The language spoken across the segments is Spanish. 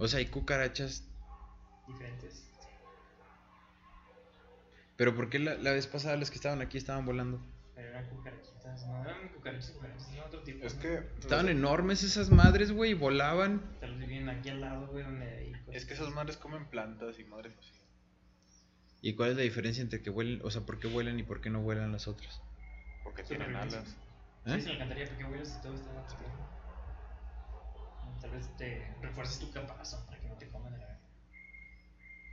O sea, hay cucarachas. diferentes. Pero ¿por qué la, la vez pasada las que estaban aquí estaban volando? Pero eran cucarachitas, no eran cucarachas diferentes, eran otro tipo. Es ¿no? que. Estaban enormes esas madres, güey, y volaban. Tal vez viven aquí al lado, güey, donde hay cosas. Es que esas madres comen plantas y madres así. ¿Y cuál es la diferencia entre que vuelen, o sea, por qué vuelan y por qué no vuelan las otras? Porque Sí, tienen alas. Sí, ¿Eh? se le encantaría porque vuelas y todo está más complejo. Tal vez te refuerces tu caparazón para que no te coman de la verga.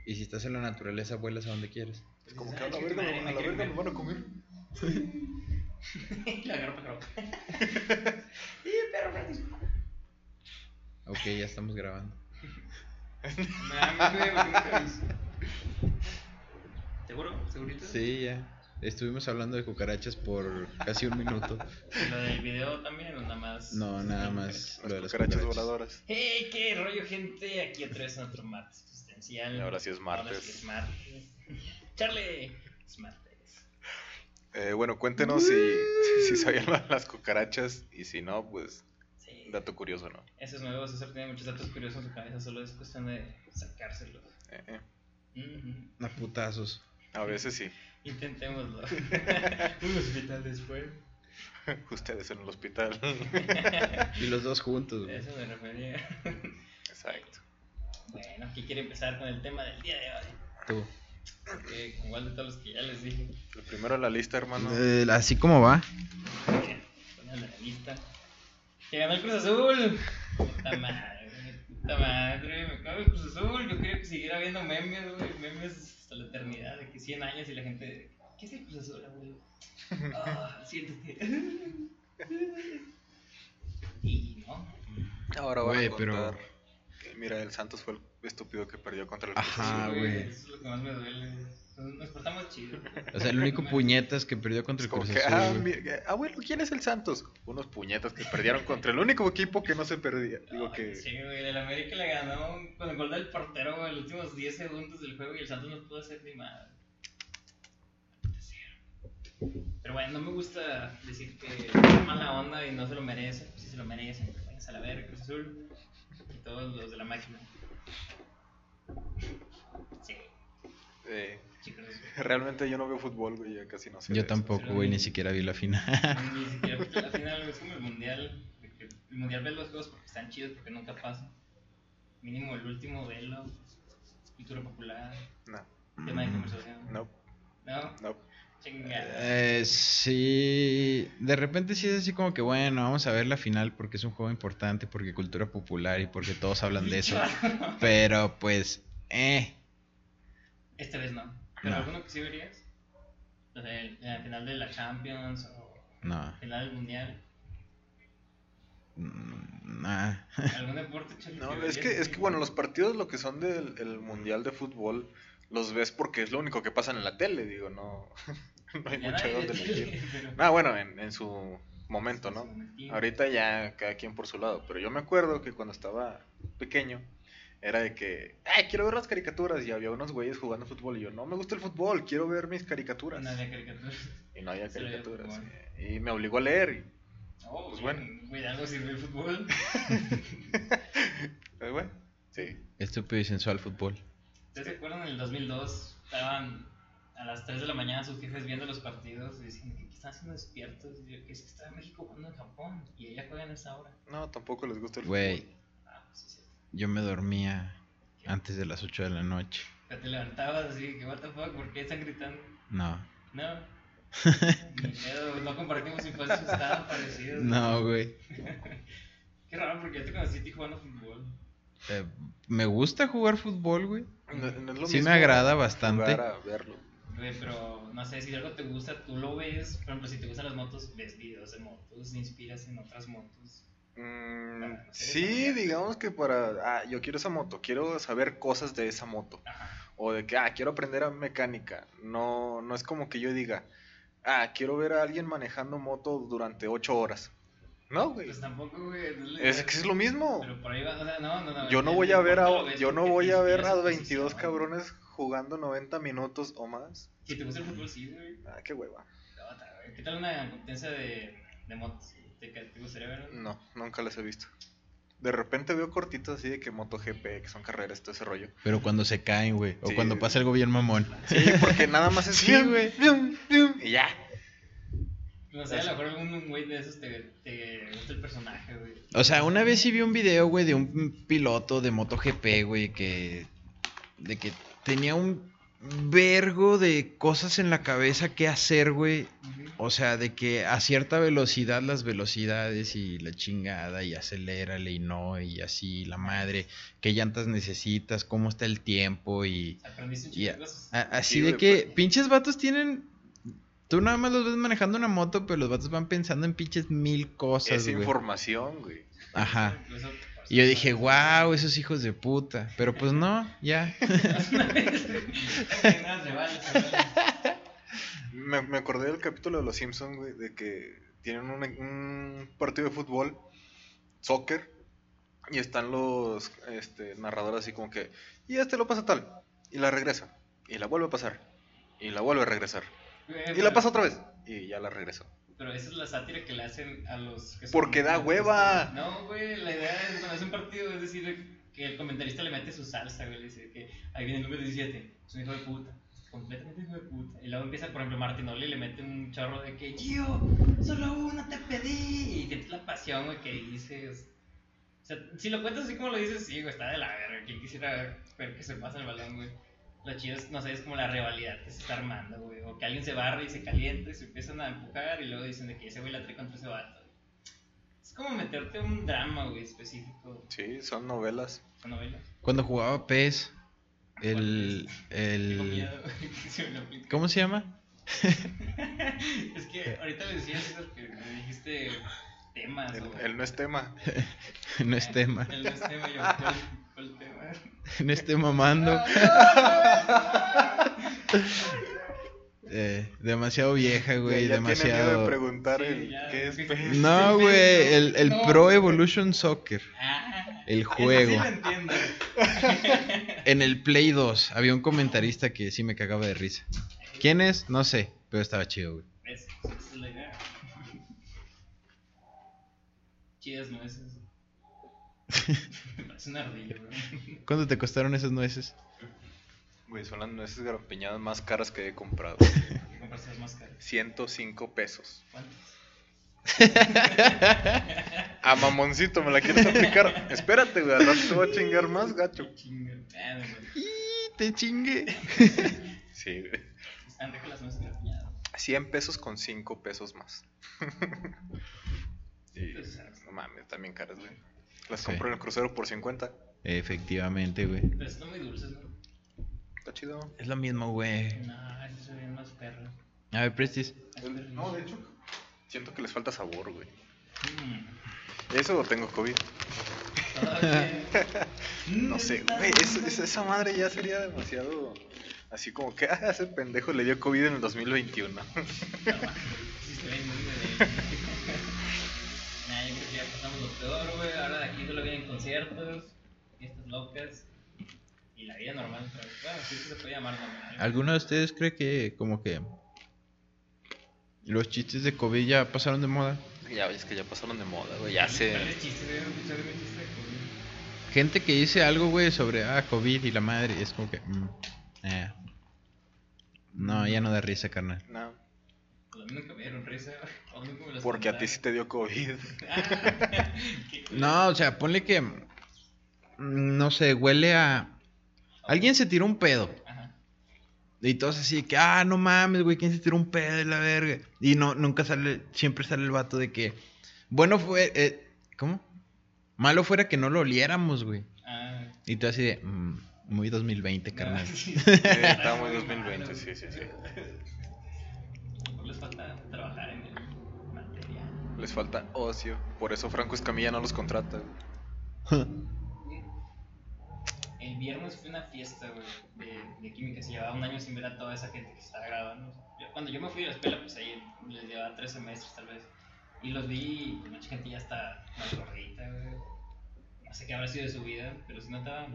Y si estás en la naturaleza, vuelas a donde quieres. Es como que a "Ay, la verga, a la verga ver". nos van a comer. La agarro para agarro. ¡Y perro Francisco! Ok, ya estamos grabando. ¿Seguro? ¿Segurito? Sí, ya. Estuvimos hablando de cucarachas por casi un minuto. ¿Y ¿Lo del video también o nada más? No, nada más lo de Las cucarachas cucarachas. voladoras. ¡Hey! ¿Qué rollo, gente? Aquí otra vez en otro martes existencial. Y ahora sí es martes. Ahora sí es martes. Charlie, es martes. Eh, bueno, cuéntenos si, si sabían las cucarachas y si no, pues Sí. dato curioso, ¿no? Ese es nuevo, César tiene muchos datos curiosos en su cabeza, solo es cuestión de sacárselos. Eh, eh. A putazos. A veces sí. Intentémoslo. Un hospital después. Ustedes en el hospital. Y los dos juntos, güey. Eso me refería. Exacto. Bueno, ¿quién quiere empezar con el tema del día de hoy? Tú. Que igual de todos los que ya les dije. El primero en la lista, hermano. Eh, así como va. En la lista. Que ganó el Cruz Azul. Puta madre, puta madre. Me cago el Cruz Azul. Yo quería que siguiera viendo memes, güey. Memes hasta la eternidad. De que 100 años y la gente. ¿Qué es el Cruz Azul, abuelo? Ah, siéntate. Y no. Ahora Güey, a pero- contar que, mira, el Santos fue el estúpido que perdió contra el Cruz Ajá, Azul. Güey. Eso es lo que más me duele. Nos portamos chido. O sea, el único puñetas que perdió contra el Cruz Azul. ah, mi- abuelo, ¿quién es el Santos? Unos puñetas que perdieron contra el único equipo que no se perdía. Digo que. Sí, güey, el América le ganó con el gol del portero güey, en los últimos 10 segundos del juego y el Santos no pudo hacer ni más. Pero bueno, no me gusta decir que es mala onda y no se lo merece. Pues sí se lo merecen, váyanse a la verga, Cruz Azul y todos los de la máquina. Sí, eh. Realmente yo no veo fútbol, güey, ya casi no sé. Yo eso. tampoco, güey, ni siquiera vi la final. Ni siquiera porque al final es como el mundial. El mundial ves los juegos porque están chidos, porque nunca pasa. Mínimo el último velo, cultura popular, No, tema de conversación. no, No, no. chingada. Eh, sí, de repente sí es así como que bueno, vamos a ver la final porque es un juego importante, porque cultura popular y porque todos hablan de eso. Pero pues, eh, Esta vez no. ¿Pero No. alguno que sí verías? O sea, el, el final de la Champions o no, final del mundial. mm, nah. ¿Algún deporte No, es que, es que bueno, los partidos, lo que son del el Mundial de Fútbol, los ves porque es lo único que pasa en la tele, digo, no, no hay Ya mucho donde elegir. pero- Ah, bueno, en, en su momento, ¿no? Ahorita ya cada quien por su lado, pero yo me acuerdo que cuando estaba pequeño era de que, ay, quiero ver las caricaturas y había unos güeyes jugando fútbol y yo, no me gusta el fútbol, quiero ver mis caricaturas. No había caricaturas. Y no había caricaturas. Y me obligó a leer Oh, Pues pues bueno. Güey, algo sirve el fútbol. y, eh, bueno, sí. Estúpido y sensual fútbol. ¿Ustedes se acuerdan en el 2002? Estaban a las 3 de la mañana sus jefes viendo los partidos y decían, ¿qué están haciendo despiertos? Y yo, es que está México jugando en Japón y ella juega en esa hora. No, tampoco les gusta el Güey, fútbol. Pues sí, sí. Yo me dormía antes de las 8 de la noche. Te levantabas así, que what the fuck, ¿por qué están gritando? No, No. Ni no compartimos infancias, estaban parecidos. no, güey. Qué raro, porque yo te conocí a ti jugando fútbol. Eh, me gusta jugar fútbol, güey. No- no es lo Sí me agrada bastante. jugar a verlo. Güey, pero no sé, si algo te gusta, tú lo ves. Por ejemplo, si te gustan las motos, ves videos de motos, te inspiras en otras motos. Mm, sí, digamos que para, ah, yo quiero esa moto, quiero saber cosas de esa moto. Ajá. O de que, ah, quiero aprender a mecánica. No, no es como que yo diga, ah, quiero ver a alguien manejando moto durante ocho horas. No, güey. Pues tampoco, güey. no Es que es lo mismo. Pero por ahí va, o sea, no, no, no. Yo no voy a ver a, yo no voy a ver a en 22 posición. cabrones jugando 90 minutos o más. Si te gusta el fútbol, sí, güey. Ah, qué hueva. ¿Qué tal una competencia de, de motos? ¿Te, te gustaría ver? No, nunca les he visto. De repente veo cortitos así de que MotoGP, que son carreras, todo ese rollo. Pero cuando se caen, güey. O Sí. cuando pasa algo bien mamón. Sí, porque nada más es Sí, güey. y ya. No sé, a lo mejor algún güey de esos te, te gusta el personaje, güey. O sea, una vez sí vi un video, güey, de un piloto de MotoGP, güey, que. de que tenía un vergo de cosas en la cabeza que hacer, güey. O sea, de que a cierta velocidad las velocidades y la chingada y acelérale y no y así la madre, qué llantas necesitas, cómo está el tiempo y y a- a- así Sí, de que pues. pinches vatos tienen tú nada más los ves manejando una moto, pero los vatos van pensando en pinches mil cosas, Es güey. información, güey. Ajá. Y yo dije, wow, esos hijos de puta. Pero pues no, ya. Me, me acordé del capítulo de Los Simpsons, güey, de que tienen un, un partido de fútbol, soccer, y están los este, narradores así como que, y este lo pasa tal, y la regresa, y la vuelve a pasar, y la vuelve a regresar, y la pasa otra vez, y ya la regresó. Pero esa es la sátira que le hacen a los que son Porque da hueva. No, güey, la idea es cuando es un partido es decir que el comentarista le mete su salsa, güey, le dice que ahí viene el número 17, es un hijo de puta, completamente hijo de puta. Y luego empieza, por ejemplo, Martinoli y le mete un chorro de que, Gio, solo una te pedí. Y sientes la pasión, güey, que dices. O sea, si lo cuentas así como lo dices, sí, güey, está de la verga. Quien quisiera ver que se pasa el balón, güey. Lo chido es, no sé, es como la rivalidad que se está armando, güey. O que alguien se barre y se calienta y se empiezan a empujar y luego dicen de que ese güey la trae contra ese vato. Es como meterte un drama, güey, específico. Sí, son novelas. Esa novela. Cuando jugaba PES, el. Tengo el miedo, se. ¿Cómo se llama? Es que ahorita le decía César que me dijiste temas. El, o- el no es tema. no es tema. El no es tema, yo, ¿cuál, cuál tema? No esté mamando. Eh, demasiado vieja, güey. ya tiene miedo demasiado. de preguntar Sí, el, ya, qué es. No, güey. El, el No, Pro. Evolution Soccer. Ah, El juego. Sí. En el Play 2 había un comentarista que sí me cagaba de risa. ¿Quién es? No sé, pero estaba chido, güey. Es- es. Chidas nueces. Me parece una ardilla, güey. ¿Cuánto te costaron esas nueces? Güey, son las nueces garapiñadas más caras que he comprado. Compraste las más caras. 105 pesos. ¿Cuántas? A mamoncito, ¿me la quieres aplicar? Espérate, güey, rato te voy a chingar más, gacho. Chinga. ¡Y te chingue! Sí, güey. Están ricas las nueces grapiñadas. 100 pesos con 5 pesos más. Y, Pues, no mames, también caras, güey. Las Sí. compro en el crucero por 50. Efectivamente, güey. Pero están muy dulces, ¿no? Está chido. Es lo mismo, güey. No, esas se ven más perros. A ver, Prestis. No, de hecho, siento que les falta sabor, güey. Mm. Eso o tengo COVID. No sé, güey, esa- esa madre ya sería demasiado. Así como que, ah, ese pendejo le dio COVID en el 2021. No, sí se ven muy peor, güey. Ahora de aquí solo vienen conciertos, fiestas locas y la vida normal. Pero, bueno, sí se puede llamar normal. ¿Alguno de ustedes cree que como que los chistes de COVID ya pasaron de moda? ya, es que ya pasaron de moda, güey. Ya sé. ¿Cuáles chistes, güey? ¿Escucharon mi chiste de COVID? Gente que dice algo, güey, sobre ah, COVID y la madre, y es como que. mm, eh. No, ya no da risa, carnal. No, Pues a mí nunca me dieron risa, güey. O nunca me los porque a ti sí te dio COVID. Ah. No, o sea, ponle que. mm, No sé, huele a. Alguien se tiró un pedo. Ajá. Y todos así de que, ah, no mames, güey, ¿quién se tiró un pedo de la verga? Y no, nunca sale, siempre sale el vato de que, bueno fue, eh, ¿cómo? Malo fuera que no lo oliéramos, güey. Ah, Y tú así de, "Mm, muy 2020, carnal. no, sí. Está muy 2020, sí, sí, sí. Les falta trabajar en el material. Les falta ocio. Por eso Franco Escamilla no los contrata. El viernes fue una fiesta, güey, de, de química. Se llevaba un año sin ver a toda esa gente que estaba grabando. Yo- cuando yo me fui a la escuela, pues ahí les llevaba tres semestres tal vez. Y los vi, y mucha gente ya está más gordita, güey. No sé qué habrá sido de su vida, pero si notaba.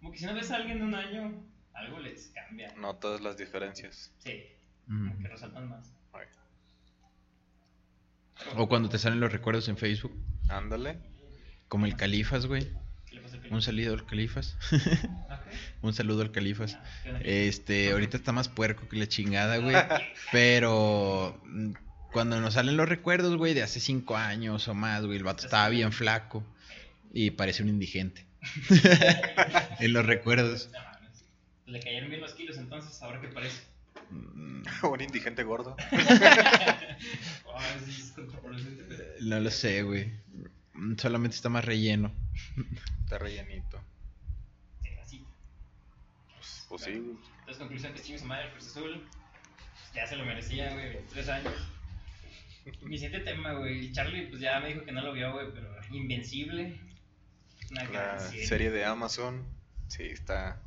Como que si no ves a alguien de un año, algo les cambia. No todas las diferencias. Sí, Mm. como que resaltan más. O cuando te salen los recuerdos en Facebook. Ándale. Como el Califas, güey. ¿Qué le pasa al Un saludo al Califas. Ah. Un saludo al Califas. Ah, ¿qué onda? Este, ahorita está más puerco que la chingada, güey. Pero cuando nos salen los recuerdos, güey, de hace cinco años o más, güey, el vato estaba bien flaco y parece un indigente. en los recuerdos. Le cayeron bien los kilos entonces, ahora que parece. Mm, Un indigente gordo. No lo sé, güey. Solamente está más relleno. Está rellenito. Sí, así. Pues, pues sí, güey. Entonces, conclusión que chingue su madre el Cruz Azul. Ya se lo merecía, güey, 23 años. Mi siguiente tema, güey. Charlie, pues ya me dijo que no lo vio, güey, pero Invencible. Una gran La serie de Amazon. Sí, está,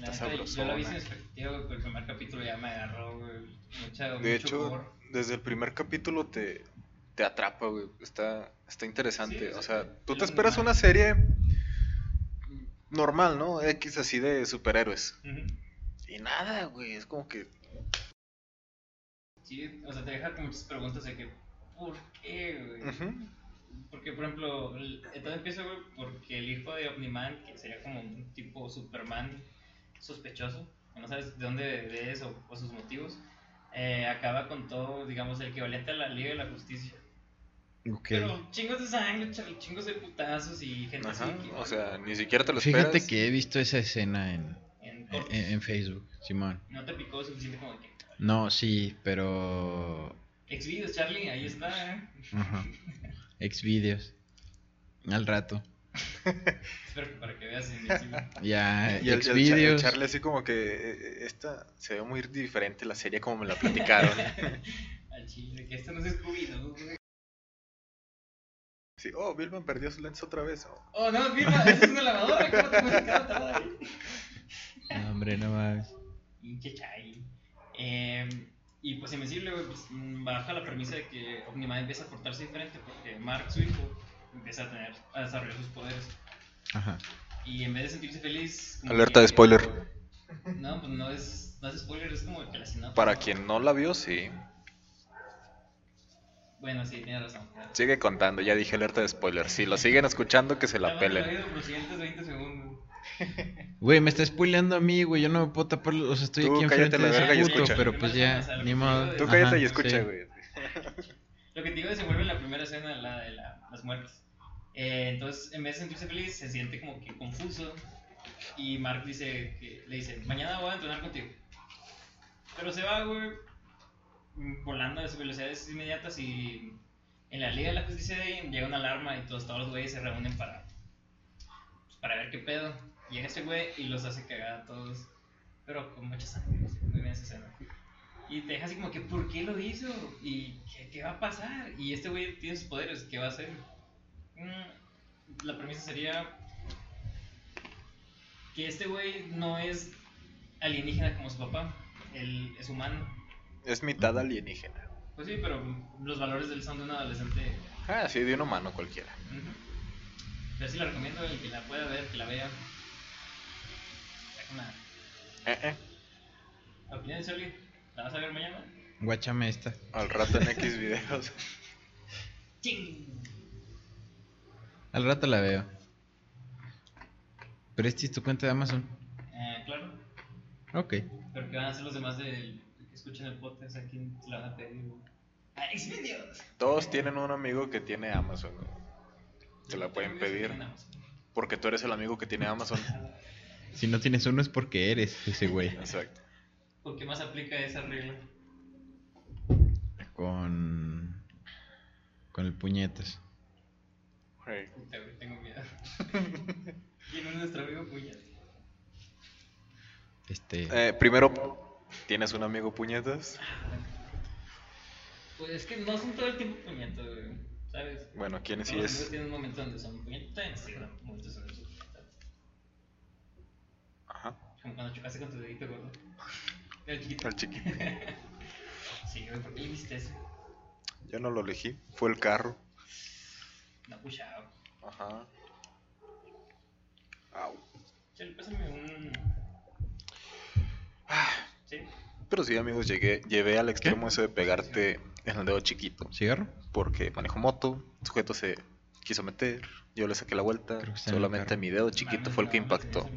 La está neta, Yo la vi sin sabrosona. expectativa, güey, pero el primer capítulo ya me agarró, güey. De hecho, humor. desde el primer capítulo te, te atrapa, güey. Está, está interesante. Sí, o sea, tú te esperas normal. una serie normal, ¿no? X así de superhéroes. Y nada, güey. Es como que. Sí, o sea, te deja con muchas preguntas de que, ¿por qué, güey? Porque, por ejemplo, todo empieza, güey, porque el hijo de Omniman, que sería como un tipo Superman sospechoso, que no sabes de dónde de es o, o sus motivos, eh, acaba con todo, digamos, el equivalente a la Liga de la Justicia. Pero chingos de sangre, chingos de putazos y gente Ajá. así. que- O sea, ni siquiera te lo esperas. Fíjate que he visto esa escena en, en en, cortos. en Facebook, Simón. No te picó suficiente como que. No, sí, pero... Exvideos, Charlie, ahí está. ¿eh? Ajá. Xvideos. Al rato. Espero que para que veas Invencible. Ya, Y el, y el el. Charlie así como que eh, eh, esta se ve muy diferente la serie como me la platicaron. Al chile, que esto no es. Sí, oh, Vilman perdió su lentes otra vez. oh. Oh, no, firma, esa es una lavadora, ¿cómo te puedes quedar atorada ahí? No, hombre, no. Pinche Chai. Eh, y pues Invencible, güey, pues baja la premisa de que Omniman empieza a portarse diferente porque Mark, su hijo, empieza a tener, a desarrollar sus poderes. Ajá. Y en vez de sentirse feliz. Alerta que- de spoiler. No, pues no es, no es spoiler, es como que la sinopsis. Para quien no la vio, sí. Bueno, sí, tiene razón. Sigue contando, ya dije alerta de spoiler. Si lo siguen escuchando, que se la pelen. aburridos por los siguientes 20 segundos. Güey, me está spoileando a mí, güey. Yo no me puedo tapar. los- O sea, estoy Tú aquí cállate enfrente la de verga y ese puto, escucha. pero pues ya, ni modo. Tú Ajá, cállate y sí. escucha, güey. Lo que te digo desenvuelve en la primera escena, la de la- las muertes. Eh, entonces, en vez de sentirse feliz, se siente como que confuso. Y Mark dice que, le dice, mañana voy a entrenar contigo. Pero se va, güey, volando a sus velocidades inmediatas y en la Liga de la Justicia de ahí llega una alarma y todos, todos los güeyes se reúnen para, pues, para ver qué pedo. Llega este güey y los hace cagar a todos, pero con mucha sangre. Muy bien esa escena. Y te deja así como que, ¿por qué lo hizo? ¿Y qué, qué va a pasar? Y este güey tiene sus poderes, ¿qué va a hacer? Mm, la premisa sería que este güey no es alienígena como su papá, él es humano. Es mitad alienígena. Pues sí, pero los valores del son de un adolescente. Ah, sí, de un humano cualquiera. ujú. Pero sí la recomiendo, el que la pueda ver, que la vea. Una Eh, eh. opinión de Charlie. ¿La vas a ver mañana? Guáchame esta. Al rato en X videos. ¡Ching! Al rato la veo. Pero este es tu cuenta de Amazon. Eh, claro. Ok. Pero que van a hacer los demás del que escuchen el podcast? ¿A quién se la van a pedir? Todos tienen un amigo que tiene Amazon. Te la pueden pedir. Porque tú eres el amigo que tiene Amazon. Si no tienes uno es porque eres ese güey. Exacto. ¿Por qué más aplica esa regla? Con. Con el puñetas. Puta, güey, tengo miedo. ¿Quién es nuestro amigo puñet? Este. Eh, primero, ¿tienes un amigo puñetas? Pues es que no son todo el tiempo puñetos, güey. ¿Sabes? Bueno, ¿quién sí Todos los amigos es? tienen un momento donde son. También sí, ¿no? momentos donde son puñetos. Ajá. Como cuando chocaste con tu dedito, gordo. El chiquito. El chiquito. Sí, güey, ¿por qué viste eso? Yo no lo elegí. Fue el carro. No, puchado. Ajá. Au. Chale, pásame un. ¿Sí? Pero sí, amigos, llegué, llevé al extremo eso de pegarte en el dedo chiquito. ¿Cigarro? Porque manejo moto, sujeto se, quiso meter, yo le saqué la vuelta, el solamente mi dedo chiquito fue el que impactó.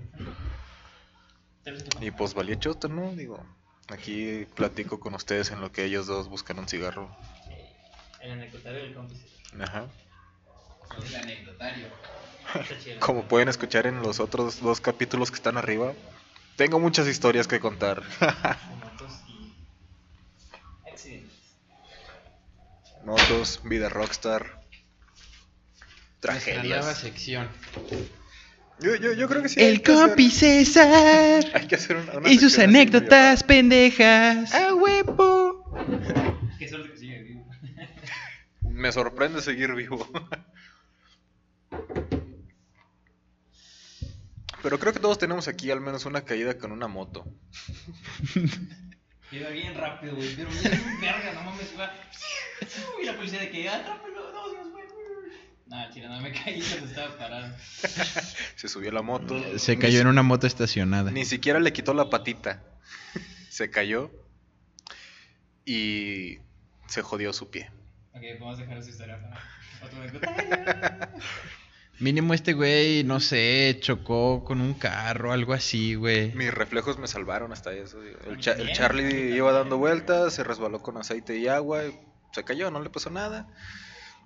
Y pues valía choto, ¿no? Digo, aquí platico con ustedes en lo que ellos dos buscan un cigarro. El anecdotario del cómplice. Ajá. El anecdotario. Como pueden escuchar en los otros dos capítulos que están arriba, tengo muchas historias que contar. Motos y accidentes. Motos, vida rockstar, Nuestra nueva tragedias. sección. Yo, yo, yo creo que sí. hay El hacer- compi César Hay que hacer una, una y sus así anécdotas pendejas. ¡A huevo! Qué suerte que sigue vivo. medio- Me sorprende seguir vivo. Pero creo que todos tenemos aquí al menos una caída con una moto. Iba bien rápido, güey. Pero bien verga, no mames, iba. Y la policía de que, atrápalo, no, se nos fue. Nah, chile, no me caí cuando estaba parado. Se subió a la moto. Se cayó en una moto estacionada. Ni siquiera le quitó la patita. Se cayó y se jodió su pie. Ok, vamos a dejar esa historia para otro anecdotario. Mínimo este güey, no sé, chocó con un carro, algo así, güey. Mis reflejos me salvaron hasta eso. digo. El, Cha- el. Charlie iba dando vueltas, se resbaló con aceite y agua, y se cayó, no le pasó nada.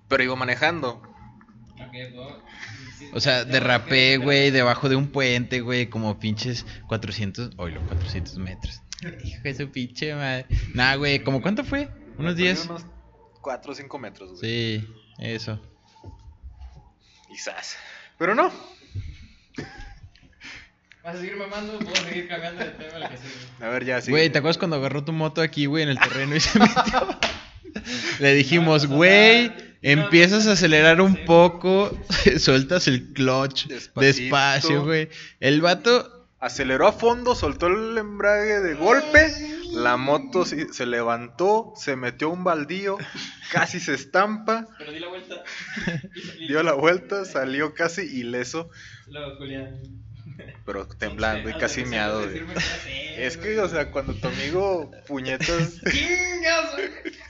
Pero iba manejando. O sea, derrapé, güey, debajo de un puente, güey, como pinches 400, oye, 400 metros. Hijo de su pinche madre. Nah, güey, ¿como cuánto fue? ¿Unos 10? Unos 4 o 5 metros, güey. Sí, eso. Quizás. Pero no. ¿Vas a seguir mamando? Puedo seguir cambiando de tema al que sigue. A ver, ya sí. Güey, ¿te acuerdas cuando agarró tu moto aquí, güey, en el terreno y se metió? Le dijimos, güey, empiezas a acelerar un poco, sueltas el clutch Despacito. despacio, güey. El vato Aceleró a fondo, soltó el embrague de golpe. La moto se levantó, se metió a un baldío, casi se estampa, Pero di la vuelta. Dio la vuelta, salió casi ileso, pero temblando y casi meado. Es que, o sea, cuando tu amigo puñetas,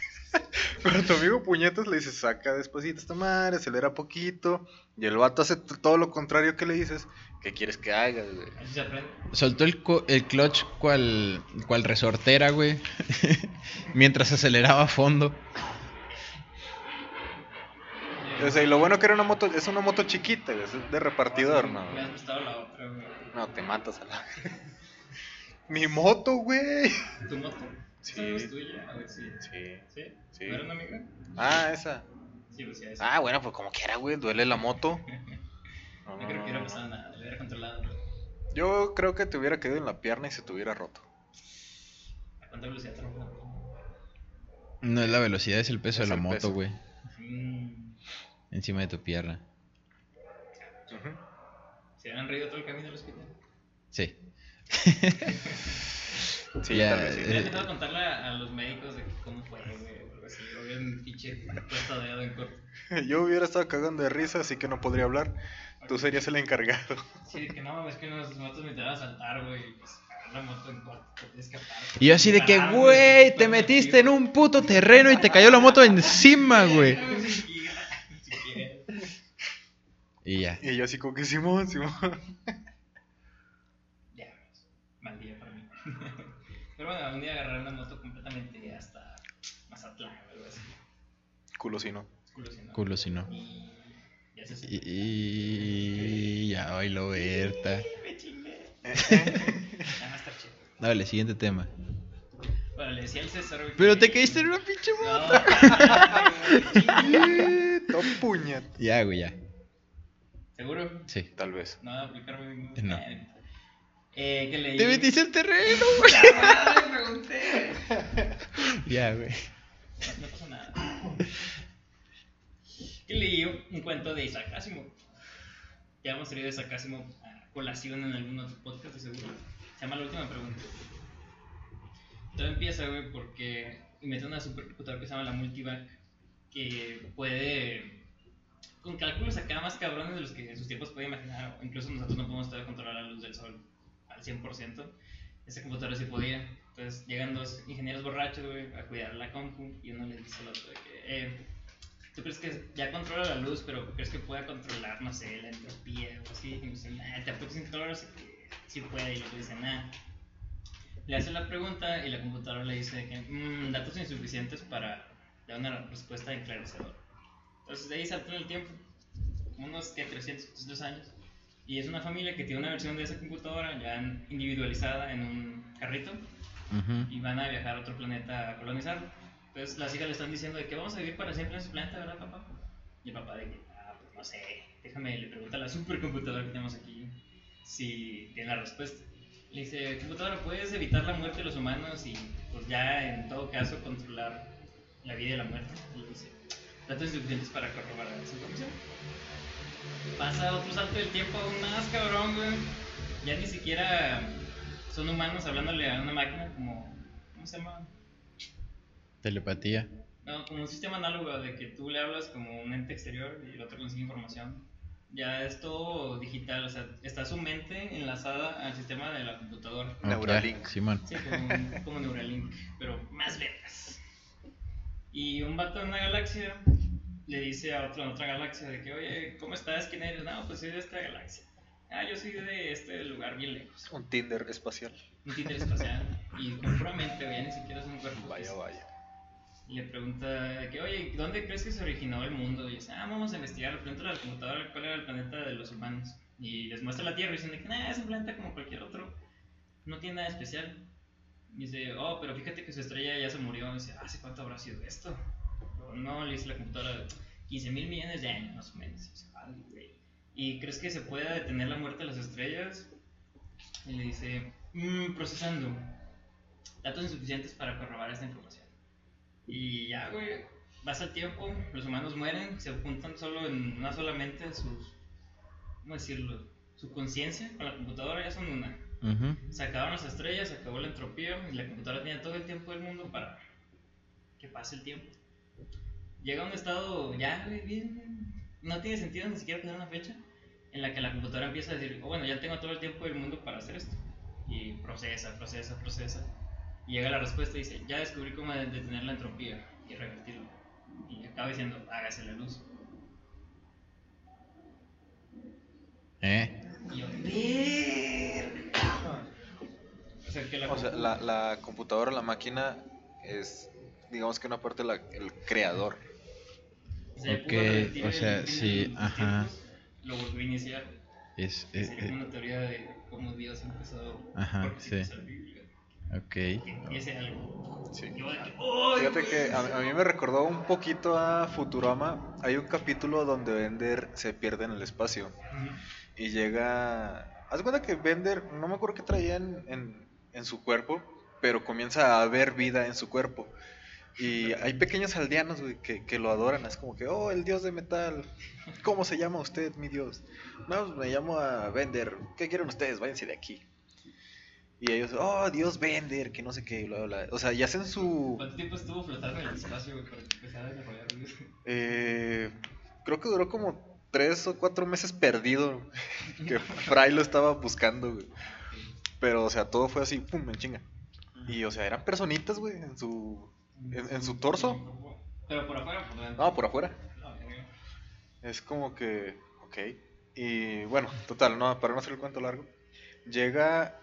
Cuando tu amigo puñetas le dices, saca despacito esta madre, acelera poquito, y el vato hace todo lo contrario que le dices, ¿qué quieres que haga, güey? Soltó el, co- el clutch cual, cual resortera, güey. Mientras aceleraba a fondo. O sea, y lo bueno que era una moto, es una moto chiquita, güey, es de repartidor, ¿no? Me has prestado la otra, güey. No, te matas a la... Mi moto, güey. ¿Tu moto? Sí. ¿Esa no es tuya? A ver si. Sí. ¿Sí? Sí. ¿No era una amiga? Ah, esa. Sí, pues ya, esa. Ah, bueno, pues como quiera, güey, duele la moto. No, No creo que hubiera pasado nada, lo hubiera controlado. güey. Yo creo que te hubiera caído en la pierna y se te hubiera roto. ¿A cuánta velocidad trompa? No es la velocidad, es el peso Es de la moto, güey. Mmm. Encima de tu pierna. ¿Se habían reído todo el camino al hospital? Sí. Sí, Ya, tal vez sí. eh, intentado contarle a, a los médicos de cómo fue, güey, pinche puesto dedo en corto. Yo hubiera estado cagando de risa, así que no podría hablar. Tú serías el encargado. Sí, de que no, es que unas motos me te van a saltar, güey. y Pues la moto en corto, te. Y yo así de que, güey, te metiste en un puto terreno y te cayó la moto encima, güey. Y ya. Y yo así como que Simón, Simón. Ya, mal día para mí. Pero bueno, un día agarré una moto completamente hasta Mazatlán o algo así. Culo si no. Culo, si no. Culo si no. Y ya se Y, y ya bailó Berta. Me chingué. Eh, Ya va a estar chido. Dale, siguiente tema. Bueno, le decía al César, güey. Pero que- te caíste en una pinche moto. No, Eh, puñet. Ya, güey, ya. ¿Seguro? Sí. Tal vez. No, aplicarme ningún. No. Eh, que leí. Te metiste al terreno, güey. Me pregunté. Ya, güey. No, pasa nada. Que leí un cuento de Isaac Asimov. Ya hemos traído Isaac Asimov a colación en algunos podcasts, de seguro. Se llama La Última Pregunta. Todo empieza, güey, porque inventan una supercomputadora que se llama la Multivac que puede. con cálculos acá más cabrones de los que en sus tiempos puede imaginar. o Incluso nosotros no podemos todavía controlar la luz del sol al 100%. Esa computadora sí podía. Entonces llegan dos ingenieros borrachos, güey, a cuidar la compu y uno le dice al otro de que, eh, ¿tú crees que ya controla la luz, pero crees que pueda controlar, no sé, la entropía o así? Y me dice, nah, te apuesto 100 dólares que sí puede. Y le dice, nah. Le hace la pregunta y la computadora le dice que "Mm, datos insuficientes para dar una respuesta enclarecedora. Entonces de ahí salta en el tiempo, unos que 300, 300 años. Y es una familia que tiene una versión de esa computadora ya individualizada en un carrito Ujú. y van a viajar a otro planeta a colonizarlo. Entonces las hijas le están diciendo de que vamos a vivir para siempre en ese planeta, ¿verdad, papá? Y el papá de que, ah, pues no sé, déjame, le pregunta a la supercomputadora que tenemos aquí si tiene la respuesta. Le dice, computadora, ¿puedes evitar la muerte de los humanos y pues ya en todo caso controlar la vida y la muerte? Y le dice, datos suficientes para corroborar esa información. Pasa otro salto del tiempo aún más cabrón, güey. Ya ni siquiera son humanos hablándole a una máquina como, ¿cómo se llama? Telepatía. No, como un sistema análogo de que tú le hablas como un ente exterior y el otro consigue información. Ya es todo digital, o sea, está su mente enlazada al sistema de la computadora. Ok, Neuralink. Simón. Sí, como, como Neuralink, pero más vergas. Y un vato en una galaxia le dice a otro en otra galaxia de que, oye, ¿cómo estás? ¿Quién eres? No, pues soy de esta galaxia. Ah, yo soy de este lugar bien lejos. Un Tinder espacial. Un títere espacial. Y con pura mente, güey, ni siquiera es un cuerpo. Vaya, vaya. Y le pregunta de que, oye, ¿dónde crees que se originó el mundo? Y dice, ah, vamos a investigar. Le pregunta a la computadora cuál era el planeta de los humanos. Y les muestra la Tierra y dicen de que, nah, es un planeta como cualquier otro. No tiene nada especial. Y dice, oh, pero fíjate que su estrella ya se murió. Y dice, ¿hace cuánto habrá sido esto? No, le dice la computadora, 15 mil millones de años más o menos. Y, dice, "Vale, güey". ¿Y crees que se pueda detener la muerte de las estrellas? Y le dice, "Mm, procesando. Datos insuficientes para corroborar esta información. Y ya, güey, pasa el tiempo, los humanos mueren, se juntan solo en una sola mente sus, ¿cómo decirlo? Su conciencia con la computadora ya son una. Ujú. Se acabaron las estrellas, se acabó la entropía y la computadora tiene todo el tiempo del mundo para que pase el tiempo. Llega a un estado ya, güey, bien, no tiene sentido ni siquiera poner una fecha en la que la computadora empieza a decir, oh, bueno, ya tengo todo el tiempo del mundo para hacer esto. Y procesa, procesa, procesa. Y llega la respuesta y dice, ya descubrí cómo de- detener la entropía y revertirlo. Y acaba diciendo, hágase la luz. ¿Eh? Y yo. O sea, que la O sea, la, la computadora, la máquina es, digamos que una parte la, el creador. Se Ok, o sea, sí, ajá. Lo volvió a iniciar. Es, que eh, sería como eh, una teoría de cómo Dios empezó. Ajá, sí. empezó la Biblia, ok. que empiece algo. Sí. Yo de que, ¡ay, Fíjate que a, a mí me recordó un poquito a Futurama. Hay un capítulo donde Bender se pierde en el espacio y llega. Haz cuenta que Bender, no me acuerdo qué traía en, en- en su cuerpo, pero comienza a haber vida en su cuerpo. Y hay pequeños aldeanos güey, que, que lo adoran. Es como que, oh, el dios de metal. ¿Cómo se llama usted, mi dios? No, pues, me llamo a Bender. ¿Qué quieren ustedes? Váyanse de aquí. Y ellos, oh, Dios Bender, que no sé qué, bla, bla. bla. O sea, y hacen su. ¿Cuánto tiempo estuvo flotando en el espacio güey, para que empezara a desarrollar? Eh, creo que duró como tres o cuatro meses perdido. Que Fry lo estaba buscando, güey. Pero, o sea, todo fue así, pum, en chinga. Y, o sea, eran personitas, güey, en su. ¿En- en su torso? Pero por afuera, por dentro. No, por afuera. Es como que. Ok. Y bueno, total, no, para no hacer el cuento largo. Llega.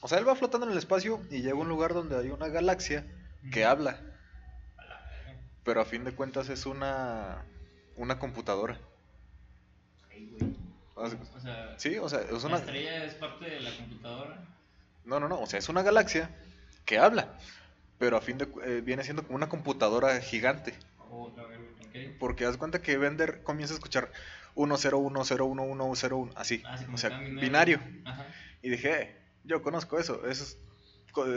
O sea, él va flotando en el espacio y llega a un lugar donde hay una galaxia que habla. La. Pero a fin de cuentas es una. Una computadora. Ay, güey. O sea, O sea, Sí, o sea, es la una. estrella es parte de la computadora. No, no, no, o sea, es una galaxia que habla, pero a fin de eh, viene siendo como una computadora gigante, Oh, la verga, ok. porque haz cuenta que Bender comienza a escuchar 101011101, así, Ah, sí, o sea, binario. Ajá, Y dije, eh, yo conozco eso, eso es,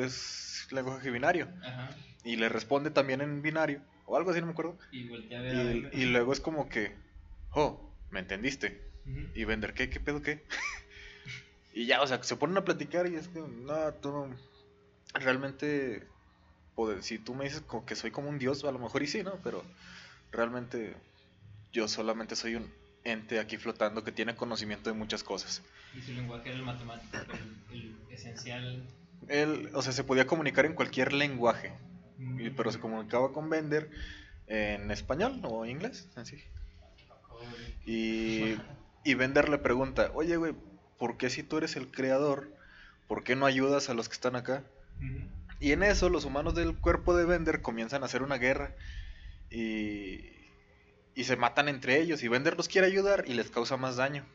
es lenguaje binario. ajá. Y le responde también en binario, o algo así, no me acuerdo. Y volteé a ver a Y, luego es como que, oh, ¿me entendiste? Y Bender, ¿qué? ¿Qué pedo qué? y ya, o sea, se ponen a platicar y es que, no, tú no. Realmente, poder- si tú me dices como que soy como un dios, a lo mejor y sí, ¿no? Pero realmente yo solamente soy un ente aquí flotando que tiene conocimiento de muchas cosas. Y su lenguaje era el matemático, el, el esencial. Él, o sea, se podía comunicar en cualquier lenguaje, Mm. pero se comunicaba con Bender en español o inglés, así. Y, y Bender le pregunta, oye, güey, ¿por qué si tú eres el creador, por qué no ayudas a los que están acá? Ujú. Y en eso los humanos del cuerpo de Bender comienzan a hacer una guerra y, y se matan entre ellos y Bender los quiere ayudar y les causa más daño.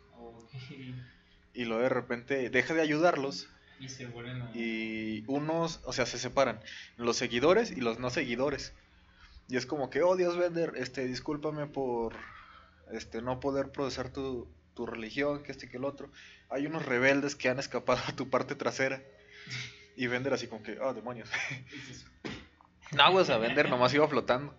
Y luego de repente deja de ayudarlos Y se vuelven a. y unos, o sea, se separan, los seguidores y los no seguidores. Y es como que, oh Dios Bender, este, discúlpame por este, no poder procesar tu, tu religión, que este que el otro. Hay unos rebeldes que han escapado a tu parte trasera. Y Bender así como que, oh demonios. No, güey, o sea, Bender nomás iba flotando.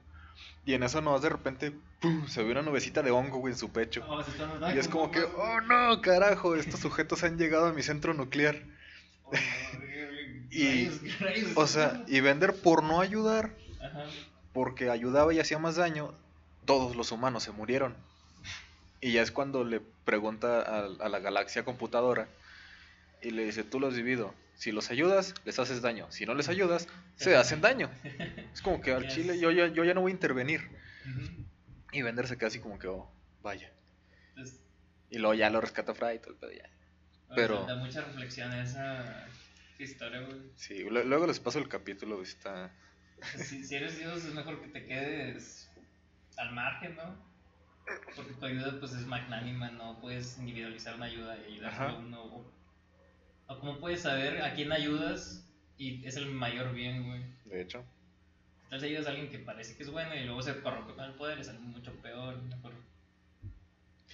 Y en eso nomás de repente, ¡pum! se ve una nubecita de hongo, güey, en su pecho. "Oh, dando Y es como que, más". oh no, carajo, estos sujetos han llegado a mi centro nuclear. Oh, Y, O sea, y Bender por no ayudar, Ajá. porque ayudaba y hacía más daño, todos los humanos se murieron. Y ya es cuando le pregunta a, a la galaxia computadora y le dice, tú los divido. Si los ayudas, les haces daño. Si no les ayudas, se hacen daño. Es como que al chile yo ya, yo ya no voy a intervenir. Y Bender se queda así como que, oh, vaya. Entonces, Y luego ya lo rescata Fry y todo el pedo ya. Pero- Da mucha reflexión esa historia, güey. Sí, lu- luego les paso el capítulo, está... Si, si eres Dios, es mejor que te quedes al margen, ¿no? Porque tu ayuda pues es magnánima, no puedes individualizar una ayuda y ayudar a uno. O, cómo puedes saber a quién ayudas y es el mayor bien, güey. De hecho. Tal vez ayudas a alguien que parece que es bueno y luego se corrompe con el poder, es algo mucho peor, mejor.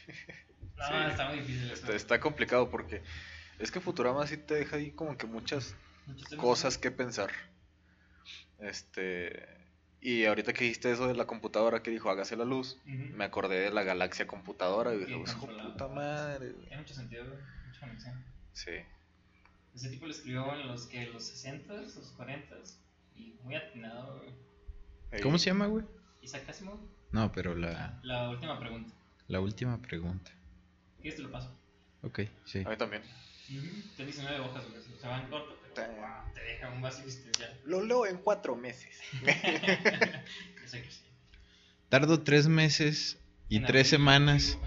No, Sí. está muy difícil. Está, está complicado porque es que Futurama sí te deja ahí como que muchas cosas que pensar. Este. Y ahorita que dijiste eso de la computadora que dijo hágase la luz, me acordé de la galaxia computadora y dije, pues, puta madre. güey". Tiene mucho sentido. Mucha conexión. Sí. Ese tipo lo escribió en los que los 60s, los 40s y muy atinado, güey. ¿Cómo se llama, güey? Isaac Asimov. No, pero la, La última pregunta. la última pregunta. ¿Quieres te lo paso? Ok, sí. A mí también. Te 19 hojas, güey. Se van corto, pero wow, te deja un vacío existencial. Lo leo en cuatro meses. Sé que sí. Tardo tres meses y En tres semanas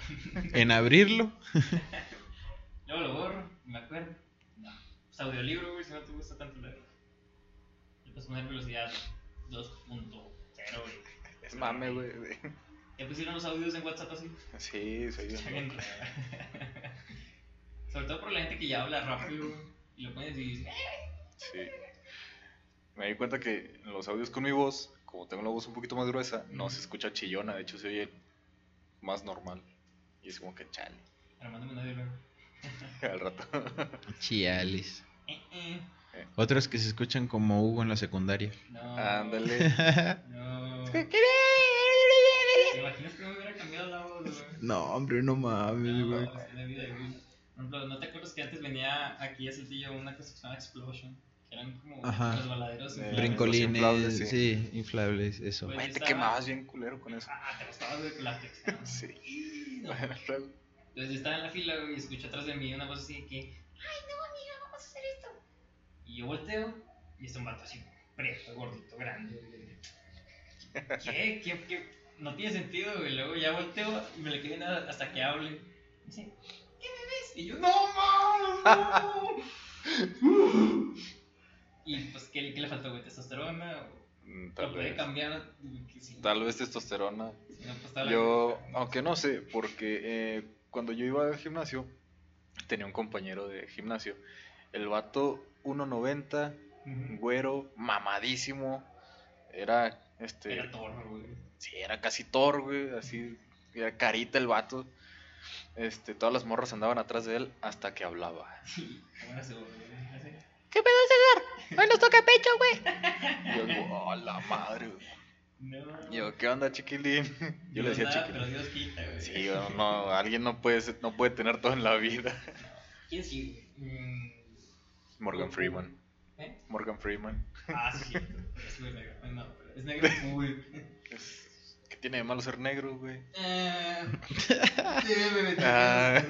en abrirlo. Luego lo borro, me acuerdo. Audiolibro, güey, si no te gusta tanto leer. Le puedes poner velocidad 2.0, güey. Es mame, güey. ¿Ya pusieron los audios en WhatsApp así? Sí, soy bien. Sobre todo por la gente que ya habla rápido güey, y lo pones y dices, "Eh". Sí. Me di cuenta que en los audios con mi voz, como tengo la voz un poquito más gruesa, no se escucha chillona, de hecho se oye más normal. Y es como que chale, Pero mándame un audio luego. al rato. Chialis. Eh, eh. Otros que se escuchan como Hugo en la secundaria. No. Ándale. No. ¿Te imaginas que me hubiera cambiado la voz, güey? no, hombre, no mames, No, güey. es la vida, güey. Por ejemplo, ¿no te acuerdas que antes venía aquí a Saltillo una cosa que se llama Explosion? Que eran como Ajá. resbaladeros Eh, inflables. Brincolines, inflables, sí. sí. inflables, eso. Güey. Güey, te quemabas bien culero con eso. Ah, te gustabas con látex. ¿no? Sí. No. Bueno. Entonces yo estaba en la fila güey, y escucho atrás de mí una voz así de que, ay no amiga, vamos a hacer esto. Y yo volteo y está un vato así, preto, gordito, grande. ¿Qué? ¿Qué? ¿Qué? No tiene sentido, güey. Luego ya volteo y me le quedé viendo hasta que hable. Me dice, ¿qué me ves? Y yo, no mames, no. y pues, ¿qué, ¿qué le faltó, güey? ¿Testosterona? ¿O Mm, ¿Lo Tal puede vez. cambiar? Sí. Tal vez testosterona. Si no, pues, Yo, aunque no sé, porque eh, cuando yo iba al gimnasio, tenía un compañero de gimnasio. El vato 1.90, Ujú. güero, mamadísimo. Era, este, Era Thor, güey. sí, era casi Thor, güey, así, era carita el vato. Este, todas las morras andaban atrás de él hasta que hablaba. Sí. Así. ¿Qué pedo, César? Hoy nos toca pecho, güey. Yo digo, oh, la madre, güey. No. Yo, ¿qué onda, chiquilín? Yo le decía da, chiquilín. Pero Dios quita, güey. Sí, no, no, alguien no puede, ser- no puede tener todo en la vida. ¿Quién sí, güey? Mm, Morgan Freeman. ¿Eh? Morgan Freeman. Ah, sí. Es güey negro. No, pero es negro cool. Es- ¿Qué tiene de malo ser negro, güey? Eh, sí, me metí Ah.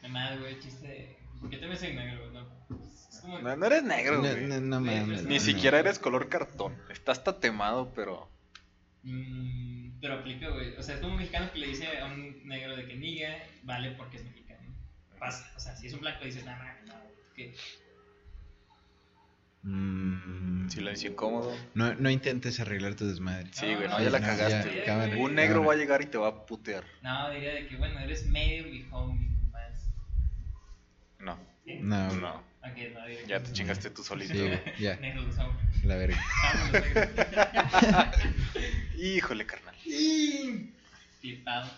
Además, güey, chiste. ¿Por qué te ves en negro? No, como. No, no eres negro, No, güey. no, no mames. pues, Ni no, siquiera no. eres color cartón. Estás tatemado, pero Mm, pero aplica, güey. O sea, es como un mexicano que le dice a un negro de que niga, vale porque es mexicano. Pasa. O sea, si es un blanco dices, nada, no, no, que Mm, Silencio incómodo. no, no intentes arreglar tu desmadre. Sí, güey, No, no, ya la no, cagaste. ya, güey. cámara, Un negro cámara. va a llegar y te va a putear. No, diría de que, bueno, eres medio viejón, más. No, ¿Sí? No, no. No, diría Ya que- te chingaste tú solito. Sí, ya, la verga. Híjole, carnal. Flipado.